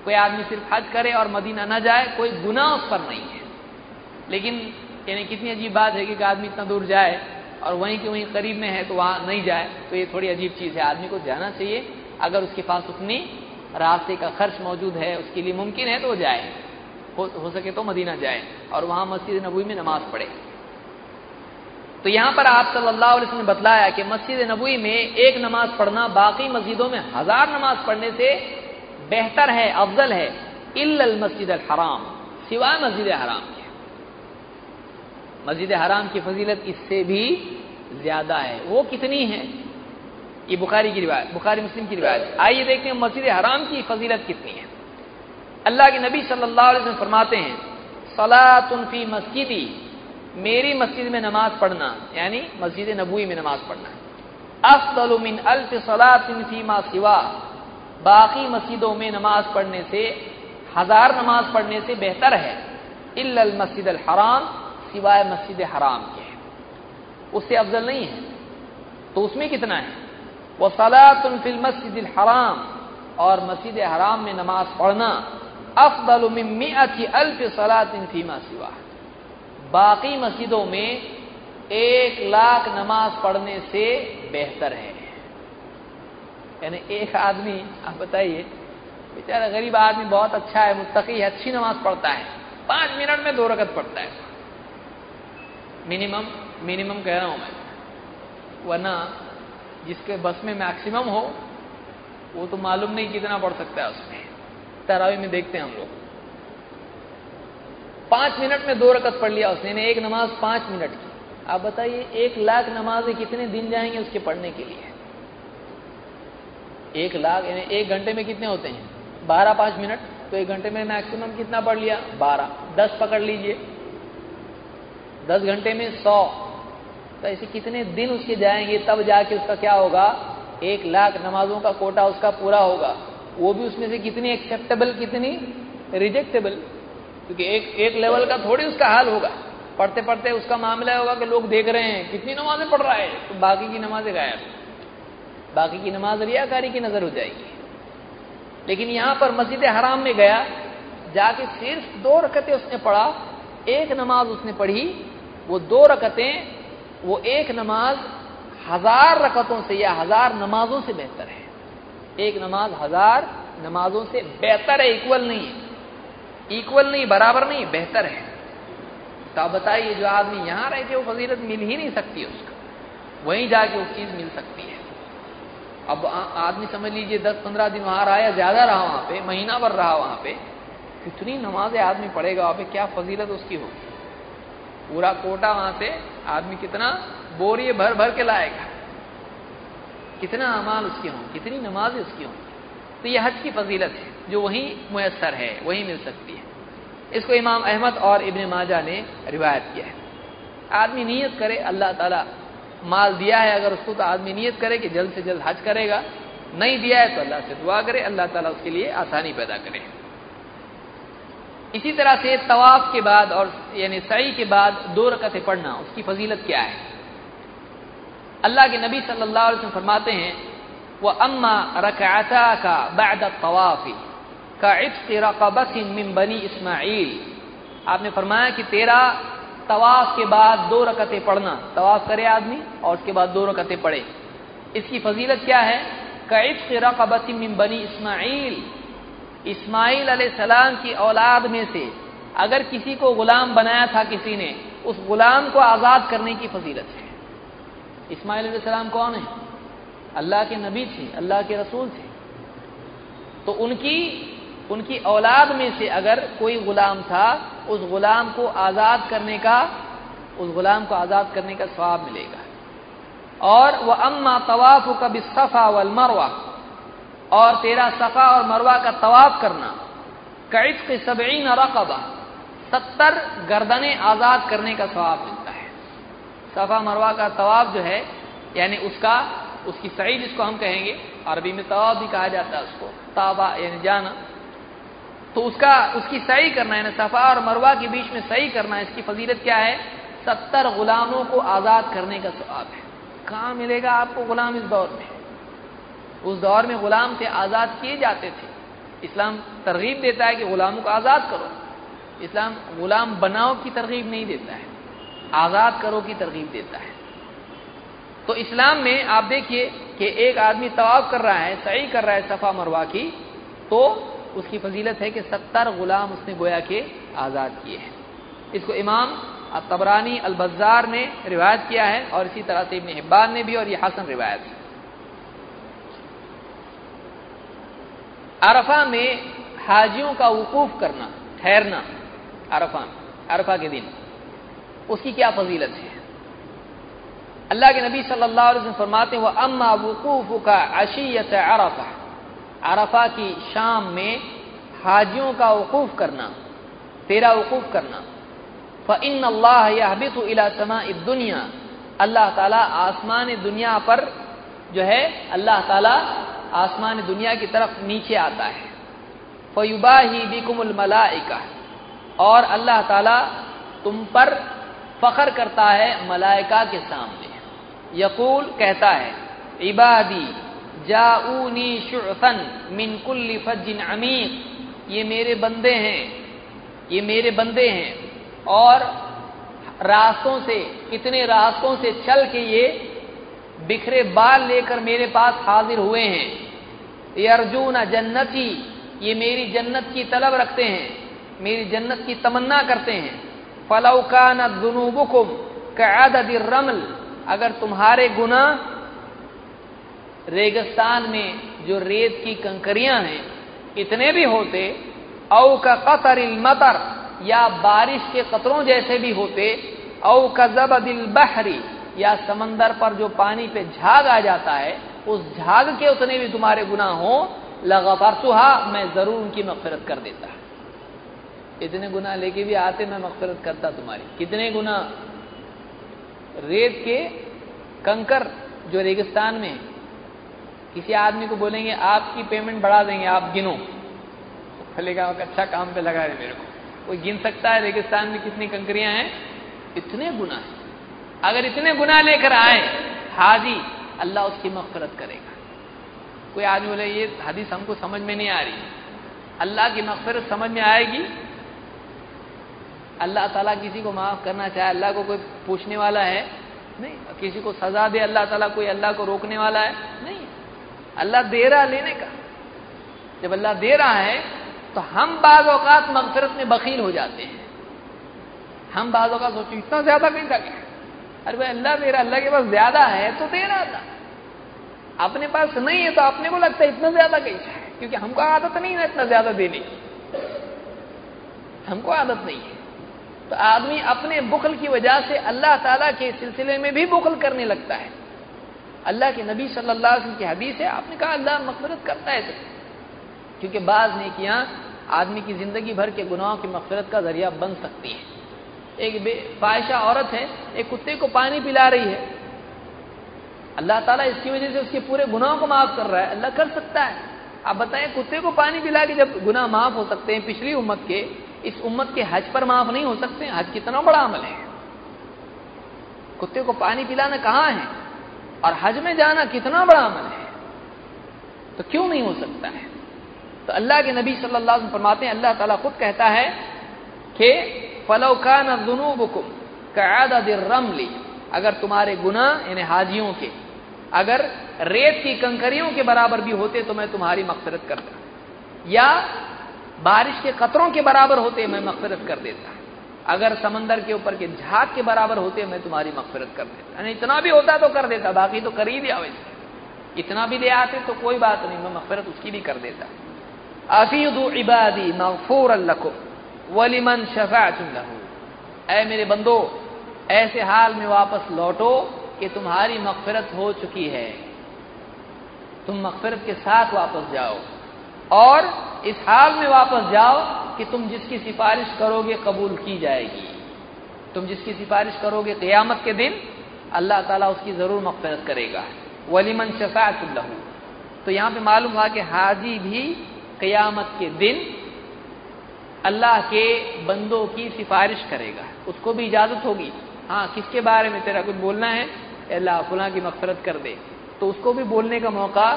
कोई आदमी सिर्फ़ हज करे और मदीना ना जाए कोई गुना उस पर नहीं है। लेकिन यानी कितनी अजीब बात है कि आदमी इतना दूर जाए और वहीं के वहीं करीब में है तो वहाँ नहीं जाए तो ये थोड़ी अजीब चीज़ है। आदमी को जाना चाहिए। अगर उसके पास उतनी रास्ते का खर्च मौजूद है उसके लिए मुमकिन है तो वो जाए। हो, हो सके तो मदीना जाए और वहाँ मस्जिद नबी में नमाज़ पढ़े। तो यहाँ पर आप सल्लल्लाहु ने बतलाया कि मस्जिद नबी में एक नमाज़ पढ़ना बाकी मस्जिदों में हज़ार नमाज़ पढ़ने से बेहतर है, अफजल है इल मस्जिद हराम सिवाय मस्जिद हराम के। मस्जिद हराम की फजीलत इससे भी ज़्यादा है। वो कितनी है? ये बुखारी की रिवायत, बुखारी मुस्लिम की रिवायत आइए देखते हैं मस्जिद हराम की फजीलत कितनी है। अल्लाह के नबी सल्लल्लाहु अलैहि वसल्लम फरमाते हैं, सलातुन फ़ी मस्जिदी मेरी मस्जिद में नमाज़ पढ़ना, यानी मस्जिद नबूई में नमाज़ पढ़ना अफदल मिन अल्फ सलातिन फ़ी मा सिवा बाकी मस्जिदों में नमाज़ पढ़ने से, हज़ार नमाज़ पढ़ने से बेहतर है। इल्ल मस्जिद अल हराम, सिवाय मस्जिद हराम के। उससे अफजल नहीं है। तो उसमें कितना है? वह सलातुन फिल मस्जिद हराम, और मस्जिद हराम में नमाज़ पढ़ना अफदल अल्फ सलातिन फीमा सिवा। बाकी मस्जिदों में एक लाख नमाज़ पढ़ने से बेहतर है। यानी एक आदमी, आप बताइए, बेचारा गरीब आदमी बहुत अच्छा है, मुत्तकी है, अच्छी नमाज़ पढ़ता है। पाँच मिनट में दो रकत पढ़ता है। मिनिमम मिनिमम कह रहा हूँ मैं। वरना जिसके बस में मैक्सिमम हो, वो तो मालूम नहीं कितना पढ़ सकता है उसमें। तरावी में देखते हैं हम लोग। पाँच मिनट में दो रकत पढ़ लिया उसने एक नमाज़ पाँच मिनट की। आप बताइए, एक लाख नमाजें कितने दिन जाएँगे उसके पढ़ने के लिए? एक लाख, यानी एक घंटे में कितने होते हैं? बारह, पाँच मिनट। तो एक घंटे में मैक्सिमम कितना पढ़ लिया? बारह। दस पकड़ लीजिए। दस घंटे में सौ। तो ऐसे कितने दिन उसके जाएँगे, तब जाके उसका क्या होगा? एक लाख नमाजों का कोटा उसका पूरा होगा। वो भी उसमें से कितनी एक्सेप्टेबल कितनी रिजेक्टेबल क्योंकि एक एक लेवल का थोड़ी उसका हाल होगा। पढ़ते पढ़ते उसका मामला होगा कि लोग देख रहे हैं, कितनी नमाजें पढ़ रहा है? तो बाकी की नमाजें गायब। बाकी की नमाज़ रियाकारी की नज़र हो जाएगी। लेकिन यहाँ पर मस्जिद हराम में गया, जाके सिर्फ़ दो रकतें उसने पढ़ा, एक नमाज़ उसने पढ़ी, वो दो रकतें, वो एक नमाज़ हज़ार रकतों से या हज़ार नमाजों से बेहतर है। एक नमाज़ हज़ार नमाजों से बेहतर है इक्वल नहीं है। इक्वल नहीं, बराबर नहीं, बेहतर है। तो आप बताइए, जो आदमी यहाँ रह के वो फजीलत मिल ही नहीं सकती उसको। वहीं जाके वो चीज़ मिल सकती है। अब आदमी समझ लीजिए, दस पंद्रह दिन वहाँ रहा या ज़्यादा रहा वहाँ पे, महीना भर रहा वहाँ पे, कितनी नमाजें आदमी पढ़ेगा वहाँ पे, क्या फजीलत उसकी होगी? पूरा कोटा वहाँ से आदमी कितना बोरिए भर भर के लाएगा। कितना अमाल उसके हों कितनी नमाजें उसकी हों तो यह हज की फजीलत है, जो वहीं मुयसर है, वहीं मिल सकती है। इसको इमाम अहमद और इबन माजा ने रिवायत किया है। आदमी नीयत करे, अल्लाह ताला माल दिया है, अगर उसको तो आदमी नियत करे कि जल्द से जल्द हज करेगा। नहीं दिया है तो अल्लाह से दुआ करे, अल्लाह ताला उसके लिए आसानी पैदा करे। इसी तरह से तवाफ के बाद और, यानी सही के बाद दो रकतें पढ़ना, उसकी फजीलत क्या है? अल्लाह के नबी सल्लल्लाहु अलैहि वसल्लम फरमाते हैं, वह अम्मा रकाता का बाद तवाफी, का इफ्क रकबसिन मिन बनी इस्माइल। आपने फरमाया कि तेरा तवाफ के बाद दो रकतें पढ़ना। तवाफ करे आदमी और उसके बाद दो रकतें पढ़े। इसकी फजीलत क्या है? कैफ रकबसिन मिन बनी इस्माइल। इस्माइल सलाम की औलाद में से अगर किसी को गुलाम बनाया था किसी ने, उस गुलाम को आज़ाद करने की फजीलत है। इस्माइल सलाम कौन है? अल्लाह के नबी थे, अल्लाह के रसूल थे। तो उनकी उनकी औलाद में से अगर कोई गुलाम था, उस गुलाम को आज़ाद करने का, उस गुलाम को आज़ाद करने का स्वाब मिलेगा। और वह अम्मा तवाफ का बिसफ़ा वल मरवा, और तेरा सफ़ा और मरवा का तवाफ करना। कैफ के सबईन रकबा, सत्तर गर्दने आज़ाद करने का स्वाब मिलता है। सफ़ा मरवा का तवाफ जो है, यानी उसका, उसकी सही जिसको हम कहेंगे, अरबी में तवाफ भी कहा जाता है उसको, ताबा, यानी जाना। तो उसका, उसकी सही करना है सफ़ा और मरवा के बीच में सही करना है, इसकी फजीलत क्या है? सत्तर गुलामों को आज़ाद करने का स्वाब है। कहाँ मिलेगा आपको गुलाम इस दौर में? उस दौर में गुलाम थे आज़ाद किए जाते थे। इस्लाम तरगीब देता है कि गुलामों को आज़ाद करो। इस्लाम गुलाम बनाओ की तरगीब नहीं देता है। आज़ाद करो की तरगीब देता है। तो इस्लाम में आप देखिए कि एक आदमी तवाब कर रहा है, सही कर रहा है सफ़ा मरवा की तो उसकी फजीलत है कि सत्तर गुलाम उसने गोया के आज़ाद किए हैं। इसको इमाम तबरानी अलबजार ने रिवायत किया है और इसी तरह से इबन हिब्बान ने भी और यह हसन रिवायत है। अरफा में हाजियों का वकूफ करना, ठहरना अरफा में, अरफा के दिन, उसकी क्या फजीलत है? अल्लाह के नबी सल्लल्लाहु अलैहि वसल्लम फरमाते हैं, वह अम्मा वकूफ का अशीयत अरफा। अरफा की शाम में हाजियों का वकूफ करना, तेरा वकूफ करना। फ़िन अल्लाह यहबित इला समा दुनिया। अल्लाह ताला आसमान दुनिया पर जो है, अल्लाह ताला आसमान दुनिया की तरफ़ नीचे आता है। फयुबा ही बिकुमुल मलाइका। और अल्लाह ताला तुम पर फखर करता है मलाइका के सामने। यकूल कहता है, इबादी जाऊनी शुसन मिन कुल्ली फजिन अमीक ये मेरे बंदे हैं, ये मेरे बंदे हैं। और रास्तों से कितने रास्तों से चल के ये बिखरे बाल लेकर मेरे पास हाजिर हुए हैं। ये अर्जुन जन्नती, ये मेरी जन्नत की तलब रखते हैं, मेरी जन्नत की तमन्ना करते हैं। फलौका न दुनूबुकुम कैद रमल, अगर तुम्हारे गुना रेगिस्तान में जो रेत की कंकरियाँ हैं, इतने भी होते, औ का कतर मतर, या बारिश के कतरों जैसे भी होते, औ का जबदिल बहरी, या समंदर पर जो पानी पे झाग आ जाता है, उस झाग के उतने भी तुम्हारे गुना हो लगातार सुहा मैं ज़रूर उनकी मफफरत कर देता। इतने गुना लेके भी आते, मैं मफफरत करता तुम्हारी। कितने गुना रेत के कंकर जो रेगिस्तान में किसी आदमी को बोलेंगे, आपकी पेमेंट बढ़ा देंगे, आप गिनो। फलेगा अच्छा काम पे लगा रहे मेरे को। कोई गिन सकता है? रेगिस्तान में कितनी कंकरियाँ हैं? इतने गुना है। अगर इतने गुना लेकर आए, हाजी, अल्लाह उसकी मफफरत करेगा। कोई आदमी बोले, ये हदीस हमको समझ में नहीं आ रही। अल्लाह की मफफरत समझ में आएगी? अल्लाह ताला किसी को माफ़ करना चाहे, अल्लाह को कोई पूछने वाला है? नहीं। किसी को सजा दे, अल्लाह ताला कोई अल्लाह को रोकने वाला है? नहीं। अल्लाह दे रहा लेने का। जब अल्लाह दे रहा है तो हम बाज अवकात मगफरत में बकील हो जाते हैं। हम बाज अवकात सोचते इतना ज़्यादा कैसा क्या अरे भाई, अल्लाह दे रहा अल्लाह के पास ज़्यादा है तो दे रहा था। अपने पास नहीं है तो अपने को लगता है इतना ज़्यादा कैसा है? क्योंकि हमको आदत नहीं है इतना ज़्यादा देने की। हमको आदत नहीं है। तो आदमी अपने बुखल की वजह से अल्लाह ताला के सिलसिले में भी बुखल करने लगता है। अल्लाह के नबी सल्लल्लाहु अलैहि वसल्लम की हदीस है, आपने कहा अल्लाह मफफरत करता है क्योंकि बाज ने किया आदमी की ज़िंदगी भर के गुनाहों की मफफरत का ज़रिया बन सकती है। एक फायशा औरत है, एक कुत्ते को पानी पिला रही है। अल्लाह ताला इसकी वजह से उसके पूरे गुनाहों को माफ़ कर रहा है। अल्लाह कर सकता है। आप बताएँ, कुत्ते को पानी पिला के जब गुनाह माफ़ हो सकते हैं, पिछली उम्मत के, इस उम्मत के हज पर माफ़ नहीं हो सकते हज कितना बड़ा अमल है। कुत्ते को पानी पिलाना कहाँ है? और हज में जाना कितना बड़ा अमल है? तो क्यों नहीं हो सकता है? तो अल्लाह के नबी सल्लल्लाहु अलैहि वसल्लम हैं, अल्लाह ताला खुद कहता है कि फलौकान जुनूबुकुम रमली अगर तुम्हारे गुना यानी हाजियों के, अगर रेत की कंकरियों के बराबर भी होते तो मैं तुम्हारी मकफरत करता, या बारिश के कतरों के बराबर होते मैं मकफरत कर देता। अगर समंदर के ऊपर के झाग के बराबर होते, मैं तुम्हारी मकफरत कर देता। यानी इतना भी होता तो कर देता, बाकी तो कर ही दिया वैसे इतना भी ले आते तो कोई बात नहीं, मैं मकफरत उसकी भी कर देता। अफीदू इबादी मगफूर लको वलिमन शफा लहू। ऐ मेरे बंदो, ऐसे हाल में वापस लौटो कि तुम्हारी मकफरत हो चुकी है। तुम मकफरत के साथ वापस जाओ। और इस हाल में वापस जाओ कि तुम जिसकी सिफारिश करोगे कबूल की जाएगी। तुम जिसकी सिफारिश करोगे क़यामत के दिन, अल्लाह ताला उसकी ज़रूर मकफरत करेगा। वलीमन शफातुल्लहू तो यहाँ पे मालूम हुआ कि हाजी भी क़यामत के दिन अल्लाह के बंदों की सिफारिश करेगा। उसको भी इजाज़त होगी। हाँ किसके बारे में तेरा कुछ बोलना है? अल्लाह, फुला की मफफरत कर दे। तो उसको भी बोलने का मौका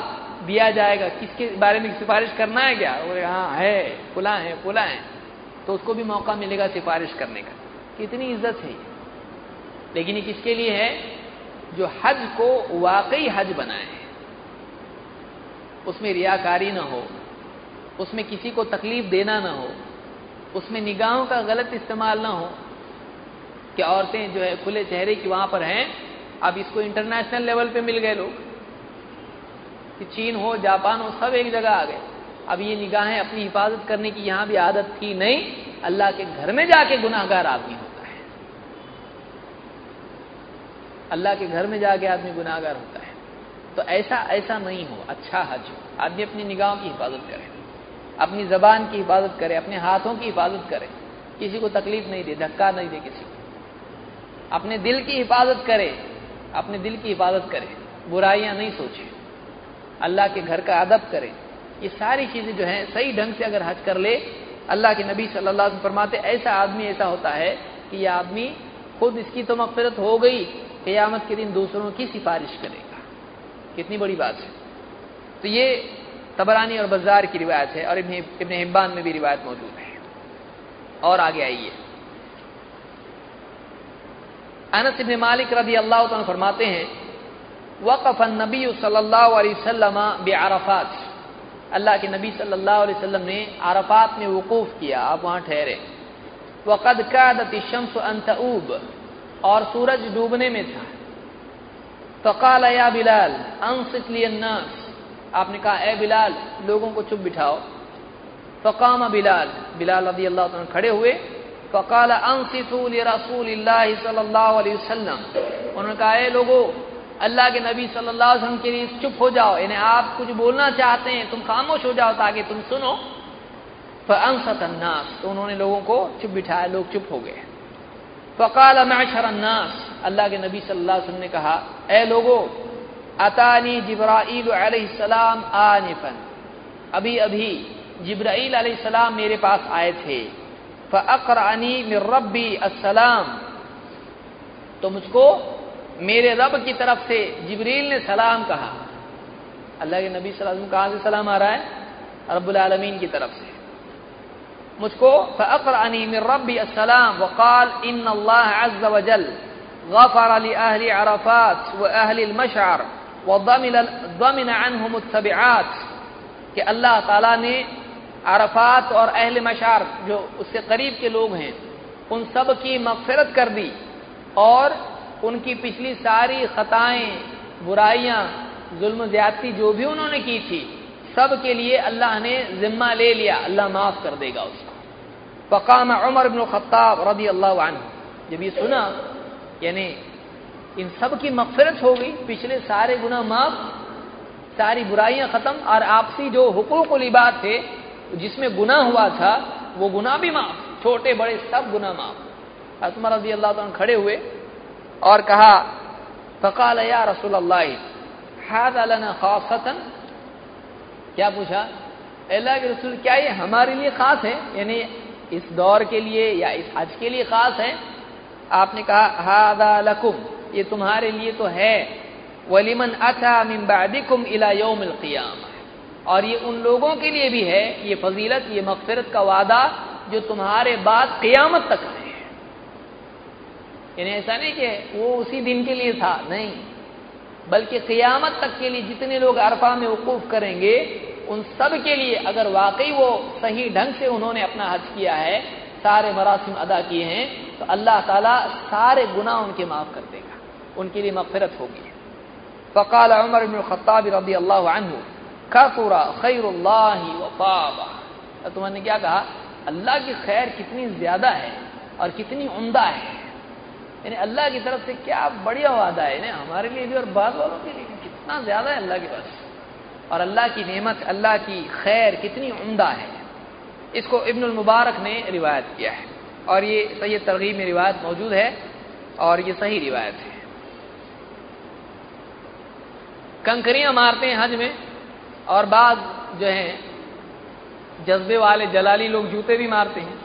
दिया जाएगा, किसके बारे में सिफारिश करना है क्या? बोले हाँ है, फुला है फुला है। तो उसको भी मौका मिलेगा सिफारिश करने का। कितनी इज़्ज़त है लेकिन ये किसके लिए है? जो हज को वाकई हज बनाए। उसमें रियाकारी ना हो, उसमें किसी को तकलीफ़ देना ना हो, उसमें निगाहों का गलत इस्तेमाल ना हो, कि औरतें जो है खुले चेहरे की वहाँ पर हैं, अब इसको इंटरनेशनल लेवल पे मिल गए लोग। कि चीन हो, जापान हो, सब एक जगह आ गए। अब ये निगाहें अपनी हिफाजत करने की यहाँ भी आदत थी नहीं, अल्लाह के घर में जाके गुनाहगार आदमी होता है। अल्लाह के घर में जाके आदमी गुनाहगार होता है। तो ऐसा ऐसा नहीं हो अच्छा हज हो। आदमी अपनी निगाहों की हिफाजत करे, अपनी जबान की हिफाजत करे, अपने हाथों की हिफाजत करे। किसी को तकलीफ़ नहीं दे, धक्का नहीं दे किसी को। अपने दिल की हिफाजत करे, अपने दिल की हिफाजत करे, बुराइयाँ नहीं सोचे। अल्लाह के घर का अदब करे। ये सारी चीज़ें जो है, सही ढंग से अगर हज कर ले, अल्लाह के नबी सल्लल्लाहु फरमाते, ऐसा आदमी ऐसा होता है कि यह आदमी खुद इसकी तो मकफरत हो गई, क़यामत के दिन दूसरों की सिफारिश करेगा। कितनी बड़ी बात है। तो ये तबरानी और बाज़ार की रिवायत है और इब्न हिब्बान में भी रिवायत मौजूद है। और आगे आइए। अनस इब्न मालिक रदी अल्लाह फरमाते हैं वक़फ़ नबी सल्लल्लाहु बेआरफात अल्लाह के नबी सल्लल्लाहु अलैहि वसल्लम ने आरफात में वकूफ़ किया आप वहाँ ठहरे वक़द कादत शम्स अंतऊब और सूरज डूबने में था फ़काल या बिलाल अंसित नास आपने कहा ए बिलाल लोगों को चुप बिठाओ फ़काम बिलाल बिलाल रदी अल्लाह खड़े हुए फ़काल अंसितू रसूल वसल्लम उन्होंने कहा लोगों अल्लाह के नबी सल्लल्लाहु अलैहि वसल्लम के लिए चुप हो जाओ। यानी आप कुछ बोलना चाहते हैं, तुम खामोश हो जाओ ताकि तुम सुनो। फसत अन्नास तो उन्होंने लोगों को चुप बिठाया, लोग चुप हो गए। फ़काल मैशर अन्नास अल्लाह के नबी सल्लल्लाहु अलैहि वसल्लम ने कहा, ए लोगो, अतानी जिब्राईल सलाम आनिफन। अभी अभी जिब्राईल सलाम मेरे पास आए थे। फ़अकरानी मिर रब्बी अस्सलाम। तो मुझको मेरे रब की तरफ़ से जिब्रील ने सलाम कहा। अल्लाह के नबी सलाम कहाँ से सलाम आ रहा है? रब्बुल आलमीन की तरफ़ से। मुझको वक़ाल इन वजल व दमिन अनहुम तबिआत कि अल्लाह ताला ने अरफात और अहल मशार जो उससे करीब के लोग हैं, उन सब की मगफरत कर दी और उनकी पिछली सारी खताएँ, बुराइयाँ, जुल्म, ज्यादती जो भी उन्होंने की थी, सब के लिए अल्लाह ने जिम्मा ले लिया। अल्लाह माफ़ कर देगा उसको। फ़काम उमर बिन खत्ताब रदी अल्लाह जब ये सुना, यानी इन सब की मगफरत हो गई, पिछले सारे गुना माफ़, सारी बुराइयाँ खत्म, और आपसी जो हुकूक लिबाद थे, जिसमें गुना हुआ था, वो गुना भी माफ़ छोटे बड़े सब गुना माफ़। असमा रज़ी अल्लाह खड़े हुए और कहा, फ़काल या रसूल हाद अलना खासतन? क्या पूछा? अल्लाह के रसूल, क्या ये हमारे लिए खास है? यानी इस दौर के लिए या इस हज के लिए खास है? आपने कहा, हादा लकुम, ये तुम्हारे लिए तो है। वलीमन अथा मिन बादिकुम इला और ये उन लोगों के लिए भी है, ये फजीलत, ये मगफरत का वादा जो तुम्हारे बाद क़ियामत तक है। यानी ऐसा नहीं कि वो उसी दिन के लिए था, नहीं। बल्कि क़ियामत तक के लिए जितने लोग अरफा में वकूफ़ करेंगे, उन सब के लिए अगर वाकई वो सही ढंग से उन्होंने अपना हज किया है, सारे मरासिम अदा किए हैं तो अल्लाह ताला सारे गुनाह उनके माफ़ कर देगा। उनके लिए मगफरत होगी। फ़काल उमर खत्ताब रदी अल्लाह कसूरा खैरुल्लाह वफ़ाबा तो तुमने क्या कहा? अल्लाह की खैर कितनी ज़्यादा है और कितनी उम्दा है। यानी अल्लाह की तरफ़ से क्या बढ़िया वादा है? ना हमारे लिए भी और बाद वालों के लिए कितना ज़्यादा है अल्लाह के पास। और अल्लाह की नेमत, अल्लाह की खैर कितनी उम्दा है। इसको इब्नुल मुबारक ने रिवायत किया है। और ये सही तरगीब में रिवायत मौजूद है और ये सही रिवायत है। कंकरियाँ मारते हैं हज में और बाद जो है, जज्बे वाले जलाली लोग जूते भी मारते हैं।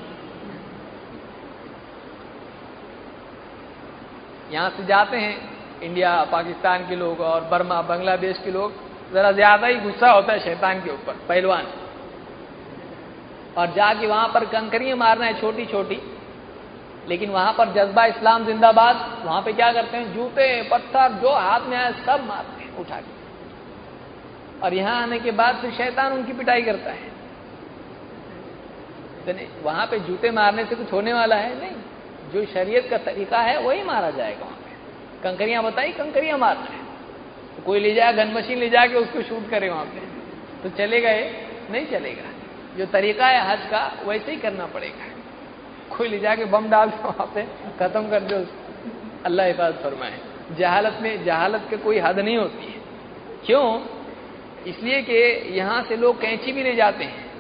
यहाँ से जाते हैं, इंडिया, पाकिस्तान के लोग और बर्मा, बांग्लादेश के लोग, जरा ज़्यादा ही गुस्सा होता है शैतान के ऊपर, पहलवान। और जाके वहाँ पर कंकरियाँ मारना है छोटी छोटी लेकिन वहाँ पर जज्बा इस्लाम जिंदाबाद, वहाँ पे क्या करते हैं, जूते, पत्थर, जो हाथ में आए सब मारते हैं, उठा के। और यहाँ आने के बाद फिर शैतान उनकी पिटाई करता है। तो वहाँ पे जूते मारने से कुछ होने वाला है? नहीं। जो शरीयत का तरीका है, वही मारा जाएगा वहाँ पे। कंकरियाँ बताई, कंकरियाँ मारना है। तो कोई ले जाए, गन मशीन ले जाके उसको शूट करे वहाँ पे। तो चलेगा ये नहीं चलेगा। जो तरीका है हज का, वैसे ही करना पड़ेगा। कोई ले जाके बम डाल दो वहाँ पे, खत्म कर दो अल्लाह हिफाजत फरमाए। जहालत में, जहालत के कोई हद नहीं होती है। क्यों? इसलिए कि यहाँ से लोग कैंची भी ले जाते हैं।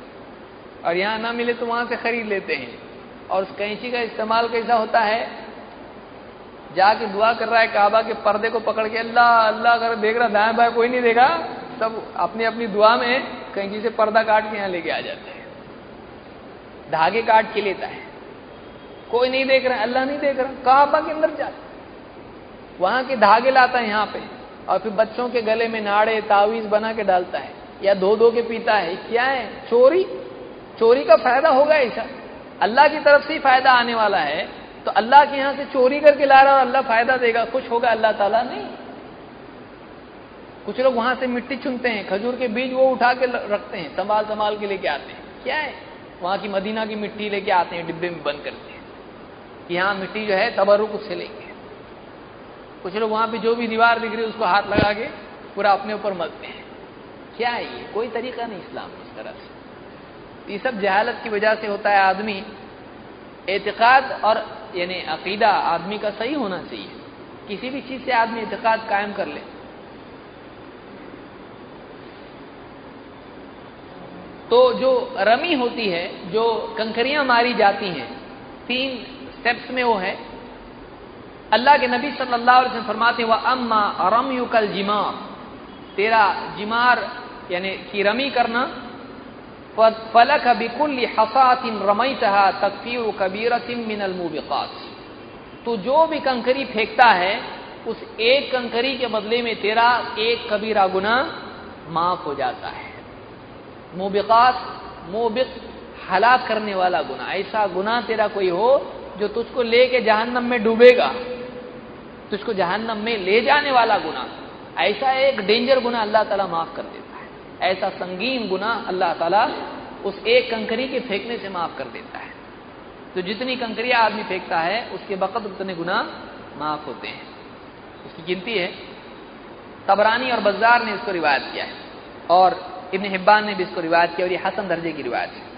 और यहाँ ना मिले तो वहाँ से खरीद लेते हैं। और उस कैंची का इस्तेमाल कैसा होता है? जाके दुआ कर रहा है काबा के पर्दे को पकड़ के, अल्लाह अल्लाह अगर देख रहा दाएँ बाएँ कोई नहीं देगा सब अपनी अपनी दुआ में कैंची से पर्दा काट के यहाँ लेके आ जाते हैं। धागे काट के लेता है। कोई नहीं देख रहा, अल्लाह नहीं देख रहा, काबा के अंदर जाता वहाँ के धागे लाता है यहाँ पे, और फिर बच्चों के गले में नाड़े, तावीज बना के डालता है, या धो धो के पीता है। क्या है? चोरी? चोरी का फ़ायदा होगा ऐसा। अल्लाह की तरफ़ से ही फ़ायदा आने वाला है तो अल्लाह के यहाँ से चोरी करके ला रहा और अल्लाह फ़ायदा देगा, खुश होगा, अल्लाह ताला नहीं। कुछ लोग वहाँ से मिट्टी चुनते हैं, खजूर के बीज वो उठा के रखते हैं, संभाल संभाल के लेके आते हैं। क्या है? वहाँ की मदीना की मिट्टी लेके आते हैं, डिब्बे में बंद करते हैं कि यहाँ मिट्टी जो है, तबरुक उससे लेंगे। कुछ लोग वहाँ पे जो भी दीवार दिख रही है, उसको हाथ लगा के पूरा अपने ऊपर मलते हैं। क्या है ये? कोई तरीका नहीं इस्लाम इस तरह से। ये सब जहालत की वजह से होता है आदमी। एतकाद और, यानी अकीदा आदमी का सही होना चाहिए। किसी भी चीज़ से आदमी इतकाद कायम कर ले। तो जो रमी होती है, जो कंकरियाँ मारी जाती हैं, तीन स्टेप्स में वो है। अल्लाह के नबी सल्लल्लाहु अलैहि वसल्लम फरमाते हैं वह अम्मा रमयु कल जिमार। तेरा जिमार, यानी की रमी करना फलक बिकुल हसातिन रमई तहा तकफीर कबीरतिन मिनल मुबिकात तो जो भी कंकरी फेंकता है उस एक कंकरी के बदले में तेरा एक कबीरा गुना माफ़ हो जाता है मोबिकात मोबिक हलाक करने वाला गुना ऐसा गुना तेरा कोई हो जो तुझको लेके जहन्नम में डूबेगा तुझको जहन्नम में ले जाने वाला गुना ऐसा एक डेंजर गुना अल्लाह ताला माफ़ कर देता ऐसा संगीन गुना अल्लाह ताला उस एक कंकरी के फेंकने से माफ़ कर देता है। तो जितनी कंकरियाँ आदमी फेंकता है, उसके बकत उतने गुना माफ़ होते हैं। उसकी गिनती है। तबरानी और बजार ने इसको रिवायत किया है। और इब्न हिब्बान ने भी इसको रिवायत किया और ये हसन दर्जे की रिवायत है।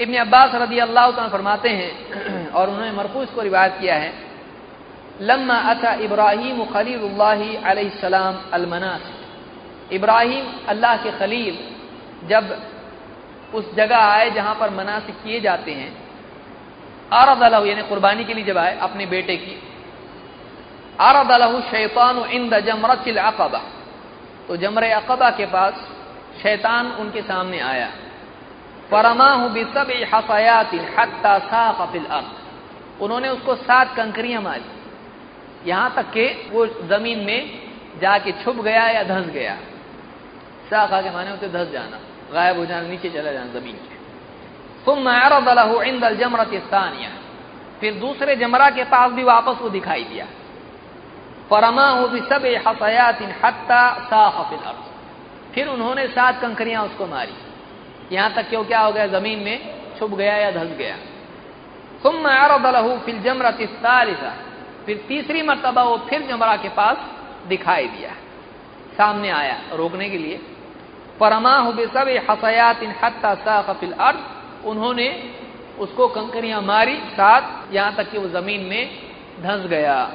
इब्न अब्बास रदी अल्लाह फरमाते हैं, और उन्होंने मरफू इसको रिवायत किया है, लम्मा अता इब्राहिम खलील सलाम अलमनास। इब्राहिम, अल्लाह के खलील, जब उस जगह आए जहाँ पर मनासिक किए जाते हैं आरद अलहू यानी कुर्बानी के लिए जब आए अपने बेटे की आरद अलहू शैतान इंद जमरतिल अकबा तो जमर अकबा के पास शैतान उनके सामने आया। बिसब हफयातिन हत्ता साफिल अर्द। उन्होंने उसको सात कंकरियाँ मारी। यहाँ तक कि वो ज़मीन में जाके छुप गया या धंस गया। साखा के माने होते धंस जाना, गायब हो जाना, नीचे चला जाना ज़मीन के। तुम अरदलहू इंदल जमरत स्थानिया फिर दूसरे जमरा के पास भी वापस वो दिखाई दिया। भी सब हसयातिन हत्ता साफिल अर्द। फिर उन्होंने सात कंकरियाँ उसको मारी। यहाँ तक कि वो क्या हो गया? ज़मीन में छुप गया या धंस गया? तुम अरदलहू फिल जमरत सालिसा। फिर तीसरी मरतबा वो फिर जमरा के पास दिखाई दिया। सामने आया रोकने के लिए। परमा हो सब हसयात इन हत्ता साफिल अर्द। उन्होंने उसको कंकरियाँ मारी, साथ यहाँ तक कि वो ज़मीन में धंस गया।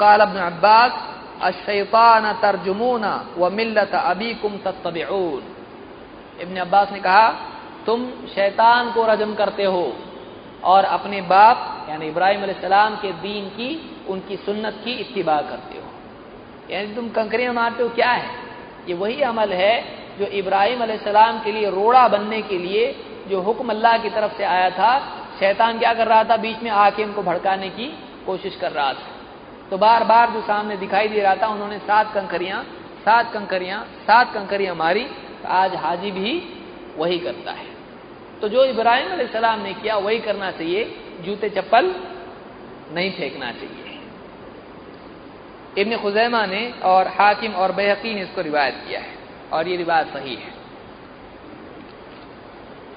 काल अब्न अब्बास, अशैतान तर्जुमूना व मिल्लत अबी कुम तत्तबून इब्न अब्बास ने कहा, तुम शैतान को रजम करते हो और अपने बाप, यानी इब्राहिम सलाम के दीन की, उनकी सुन्नत की इत्तिबा करते हो। यानी तुम कंकरियाँ मारते हो, क्या है? ये वही अमल है जो इब्राहिम सलाम के लिए रोड़ा बनने के लिए जो हुक्म अल्लाह की तरफ़ से आया था। शैतान क्या कर रहा था? बीच में आके उनको भड़काने की कोशिश कर रहा था। तो बार बार जो सामने दिखाई दे रहा था, उन्होंने सात कंकरियाँ सात कंकरियाँ सात कंकरियाँ मारी। तो आज हाजी भी वही करता है। तो जो इब्राहिम सलाम ने किया, वही करना चाहिए। जूते चप्पल नहीं फेंकना चाहिए। इब्न खुजैमा ने और हाकिम और बेहकी ने इसको रिवायत किया है, और ये रिवायत सही है।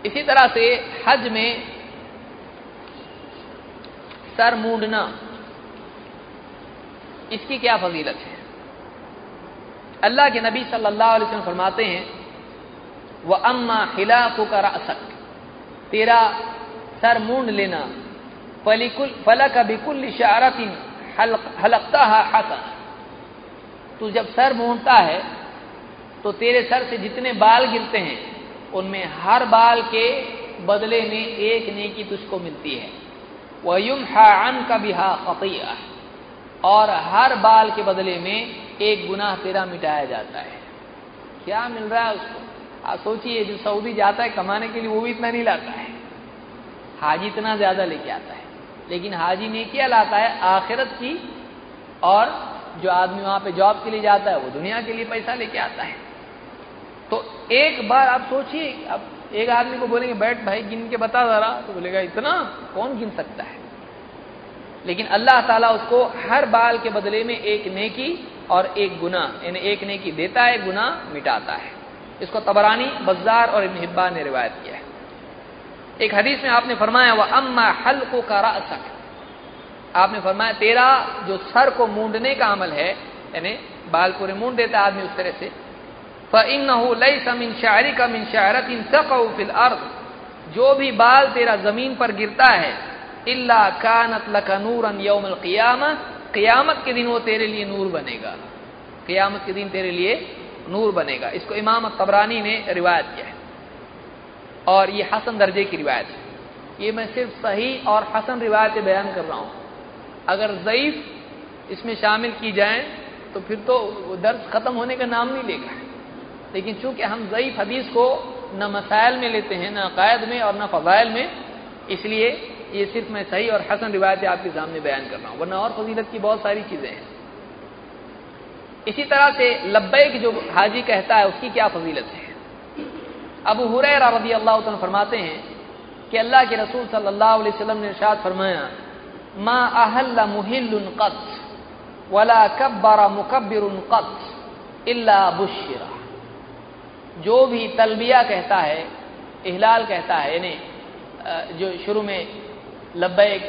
इसी तरह से हज में सर मूंडना इसकी क्या फजीलत है? अल्लाह के नबी सल्लल्लाहु अलैहि वसल्लम फरमाते हैं वह अम्मा खिलाफु का रसक तेरा सर मूंड लेना, फलिकुल फलक बिकुल इशारतिन हलकता हसन। तू जब सर मूंढता है तो तेरे सर से जितने बाल गिरते हैं, उनमें हर बाल के बदले में एक नेकी तुझको मिलती है। वयुम हान का बिहा फ़तिया और हर बाल के बदले में एक गुनाह तेरा मिटाया जाता है। क्या मिल रहा है उसको? आप सोचिए, जो सऊदी जाता है कमाने के लिए, वो भी इतना नहीं लाता है। हाजी इतना ज़्यादा लेके आता है। लेकिन हाजी ने क्या लाता है आखिरत की, और जो आदमी वहाँ पे जॉब के लिए जाता है, वो दुनिया के लिए पैसा लेके आता है। तो एक बार आप सोचिए, अब एक आदमी को बोलेंगे, बैठ भाई, गिन के बता जरा। तो बोलेगा, इतना? कौन गिन सकता है? लेकिन अल्लाह ताला उसको हर बाल के बदले में एक नेकी और एक गुना यानी एक नेकी देता है गुना मिटाता है। इसको तबरानी बजार और इब्न हिब्बान ने रिवायत किया। एक हदीस में आपने फरमाया, वह अम्मा हल्को का रासक। आपने फरमाया, तेरा जो सर को मूंडने का अमल है, यानी बाल पूरे मूंड देता आदमी उस तरह से फ़िन लई समिन शायरी का मिन शायरत इन फिल अर्द। जो भी बाल तेरा ज़मीन पर गिरता है, इल्ला कानत लका नूरन यौम क़ियामा, क़ियामत के दिन वो तेरे लिए नूर बनेगा। क़ियामत के दिन तेरे लिए नूर बनेगा। इसको इमाम तबरानी ने रिवायत किया है। और ये हसन दर्जे की रिवायत है। ये मैं सिर्फ़ सही और हसन रिवायतें बयान कर रहा हूँ। अगर ज़यीफ इसमें शामिल की जाए तो फिर तो दर्द ख़त्म होने का नाम नहीं लेगा। लेकिन चूँकि हम ज़यीफ हदीस को न मसाइल में लेते हैं, न अकायद में और न फ़जाइल में, इसलिए ये सिर्फ़ मैं सही और हसन रिवायतें आपके सामने बयान कर रहा हूँ। वरना और फजीलत की बहुत सारी चीज़ें हैं। इसी तरह से लब्बैक जो हाजी कहता है, उसकी क्या फजीलत है? अबू हुरैरा रदी अल्लाह फरमाते हैं कि अल्लाह के रसूल सल्लल्लाहु अलैहि वसल्लम ने इरशाद फरमाया, मा अहल्ला मुहिल्लुन कत वला कब्बरा मुकब्बिरुन कत इल्ला बुशिरा. जो भी तलबिया कहता है, इहलाल कहता है, यानी जो शुरू में लब्बैक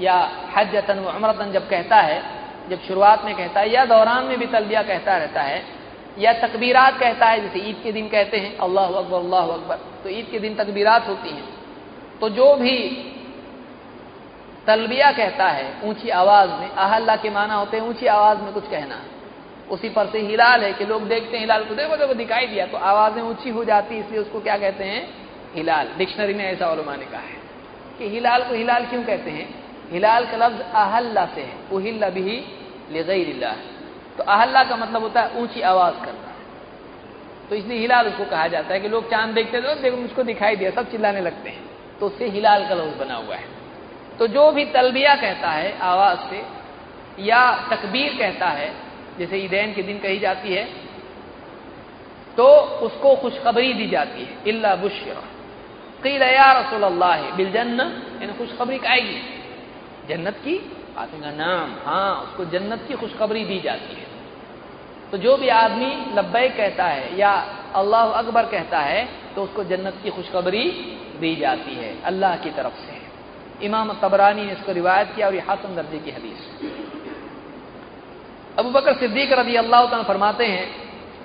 या हजतन व अमरतन जब कहता है, जब शुरुआत में कहता है, या दौरान में भी तलबिया कहता रहता है या तकबीरात कहता है, जैसे ईद के दिन कहते हैं, अल्लाह अकबर अल्लाह अकबर तो ईद के दिन तकबीरात होती हैं। तो जो भी तलबिया कहता है, ऊँची आवाज़ में आहल्ला के माना होते हैं, ऊँची आवाज़ में कुछ कहना, उसी पर से हिलाल है कि लोग देखते हैं हिलाल को, देखो देखो, दिखाई दिया तो आवाज़ें ऊँची हो जाती इसलिए उसको क्या कहते हैं? हिलाल। डिक्शनरी में ऐसा उलमा ने कहा है कि हिलाल को हिलाल क्यों कहते हैं? हिलाल का लफ्ज आहल्ला से है। उहिल्ला भी लगैरिल्ला तो आहल्ला का मतलब होता है ऊँची आवाज़ करना। तो इसलिए हिलाल उसको कहा जाता है कि लोग चाँद देखते तो देखो मुझको दिखाई दिया, सब चिल्लाने लगते हैं। तो उससे हिलाल का लफ्ज बना हुआ है। तो जो भी तलबिया कहता है आवाज़ से, या तकबीर कहता है, जैसे ईदैन के दिन कही जाती है तो उसको खुशखबरी दी जाती है। इल्ला बुशरा। कील या रसूल अल्लाह बिलजन्न यानी खुशखबरी आएगी। जन्नत की का नाम हाँ उसको जन्नत की खुशखबरी दी जाती है। तो जो भी आदमी लब्बैक कहता है या अल्लाह अकबर कहता है तो उसको जन्नत की खुशखबरी दी जाती है, अल्लाह की तरफ़ से। इमाम तबरानी ने इसको रिवायत किया और ये हासन दर्जे की हदीस अबू बकर सिद्दीक रदी अल्लाह फरमाते हैं,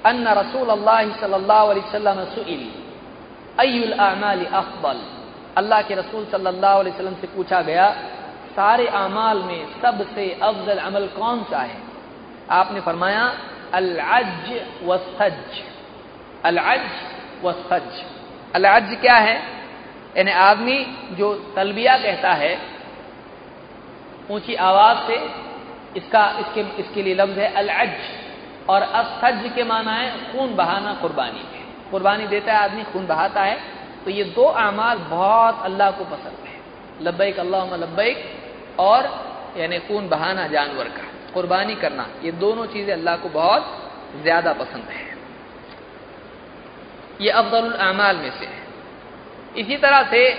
अन्न रसूल अल्लाह अफबल अल्लाह के रसूल सल्लल्लाहु अलैहि वसल्लम से पूछा गया सारे अमाल में सबसे अफजल अमल कौन सा है? आपने फरमाया अलअज वसज अलअज वसज अलअज क्या है? यानी आदमी जो तलबिया कहता है, ऊँची आवाज़ से इसका, इसके इसके लिए लफ्ज है अलअज और असज के माना है खून बहाना कुर्बानी। में कुर्बानी देता है आदमी, खून बहाता है। तो ये दो अमाल बहुत अल्लाह को पसंद है। लब्बैक अल्लाह लब्बैक। और, यानी खून बहाना जानवर का, कुर्बानी करना, ये दोनों चीज़ें अल्लाह को बहुत ज़्यादा पसंद है। ये अफजल अमाल में से है। इसी तरह से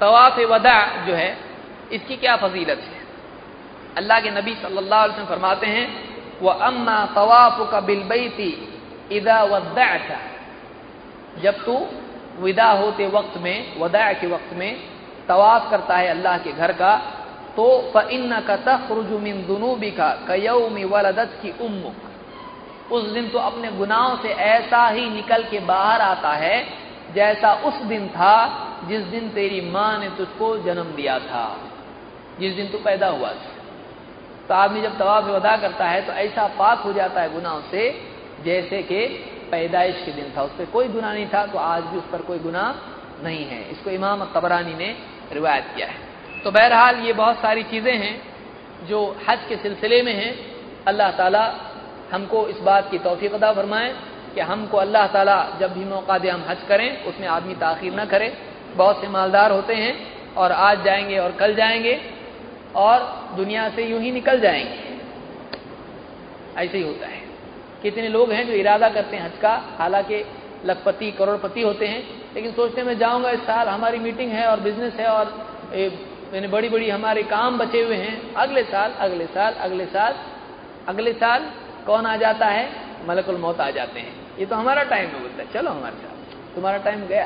तवाफ वदा जो है, इसकी क्या फजीलत है? अल्लाह के नबी सल्लल्लाहु अलैहि वसल्लम फरमाते हैं, वह अम्मा तवाफ का बिलबैती इदा वदा जब तू विदा होते वक्त में, वदा के वक्त में तवाफ करता है अल्लाह के घर का तो फ़िन का तखरुजुमिन दुनूबी का कयौमी वलदत की उम्मुक। उस दिन तो अपने गुनाहों से ऐसा ही निकल के बाहर आता है, जैसा उस दिन था, जिस दिन तेरी माँ ने तुझको जन्म दिया था। जिस दिन तू पैदा हुआ था। तो आदमी जब तवाफ वदा करता है तो ऐसा पाक हो जाता है गुनाहों से, जैसे कि पैदाइश के दिन था। उस पर कोई गुना नहीं था तो आज भी उस पर कोई गुना नहीं है। इसको इमाम तबरानी ने रिवायत किया है। तो बहरहाल ये बहुत सारी चीज़ें हैं जो हज के सिलसिले में हैं। अल्लाह ताला हमको इस बात की तोफ़ी अदा फरमाए कि हमको अल्लाह ताला जब भी मौका दे हम हज करें, उसमें आदमी ताखिर ना करे। बहुत से मालदार होते हैं और आज जाएँगे और कल जाएँगे और दुनिया से यूँ ही निकल जाएँगे। ऐसे ही होता है। कितने लोग हैं जो इरादा करते हैं हज का? हालाँकि लखपति, करोड़पति होते हैं। लेकिन सोचते मैं जाऊँगा इस साल, हमारी मीटिंग है और बिज़नेस है और मैंने बड़ी बड़ी हमारे काम बचे हुए हैं। अगले साल अगले साल अगले साल अगले साल कौन आ जाता है? मलकुल मौत आ जाते हैं। ये तो हमारा टाइम है बोलता है। चलो हमारे साथ। तुम्हारा टाइम गया।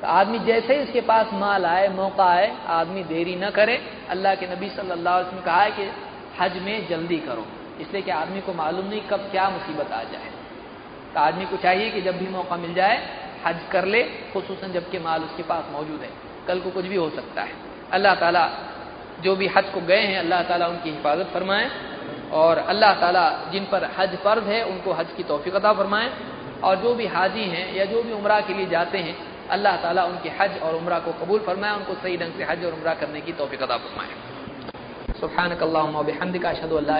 तो आदमी जैसे ही उसके पास माल आए, मौका आए, आदमी देरी न करे। अल्लाह के नबी सल्लल्लाहु अलैहि वसल्लम कहा है कि हज में जल्दी करो। इसलिए कि आदमी को मालूम नहीं कब क्या मुसीबत आ जाए। तो आदमी को चाहिए कि जब भी मौका मिल जाए हज कर ले खसूस जबकि माल उसके पास मौजूद है। कल को कुछ भी हो सकता है। अल्लाह ताला जो भी हज को गए हैं, अल्लाह ताला उनकी हिफाजत फरमाएँ और अल्लाह ताला जिन पर हज फ़र्ज़ है, उनको हज की तोफ़ी फरमाएँ और जो भी हाजी हैं या जो भी उम्र के लिए जाते हैं, अल्लाह ताला उनके हज और उम्र को कबूल फरमाए उनको सही ढंग से हज और उम्र करने की तोफ़ी अता फरमाए। सुबहानक अशहदु अल्ला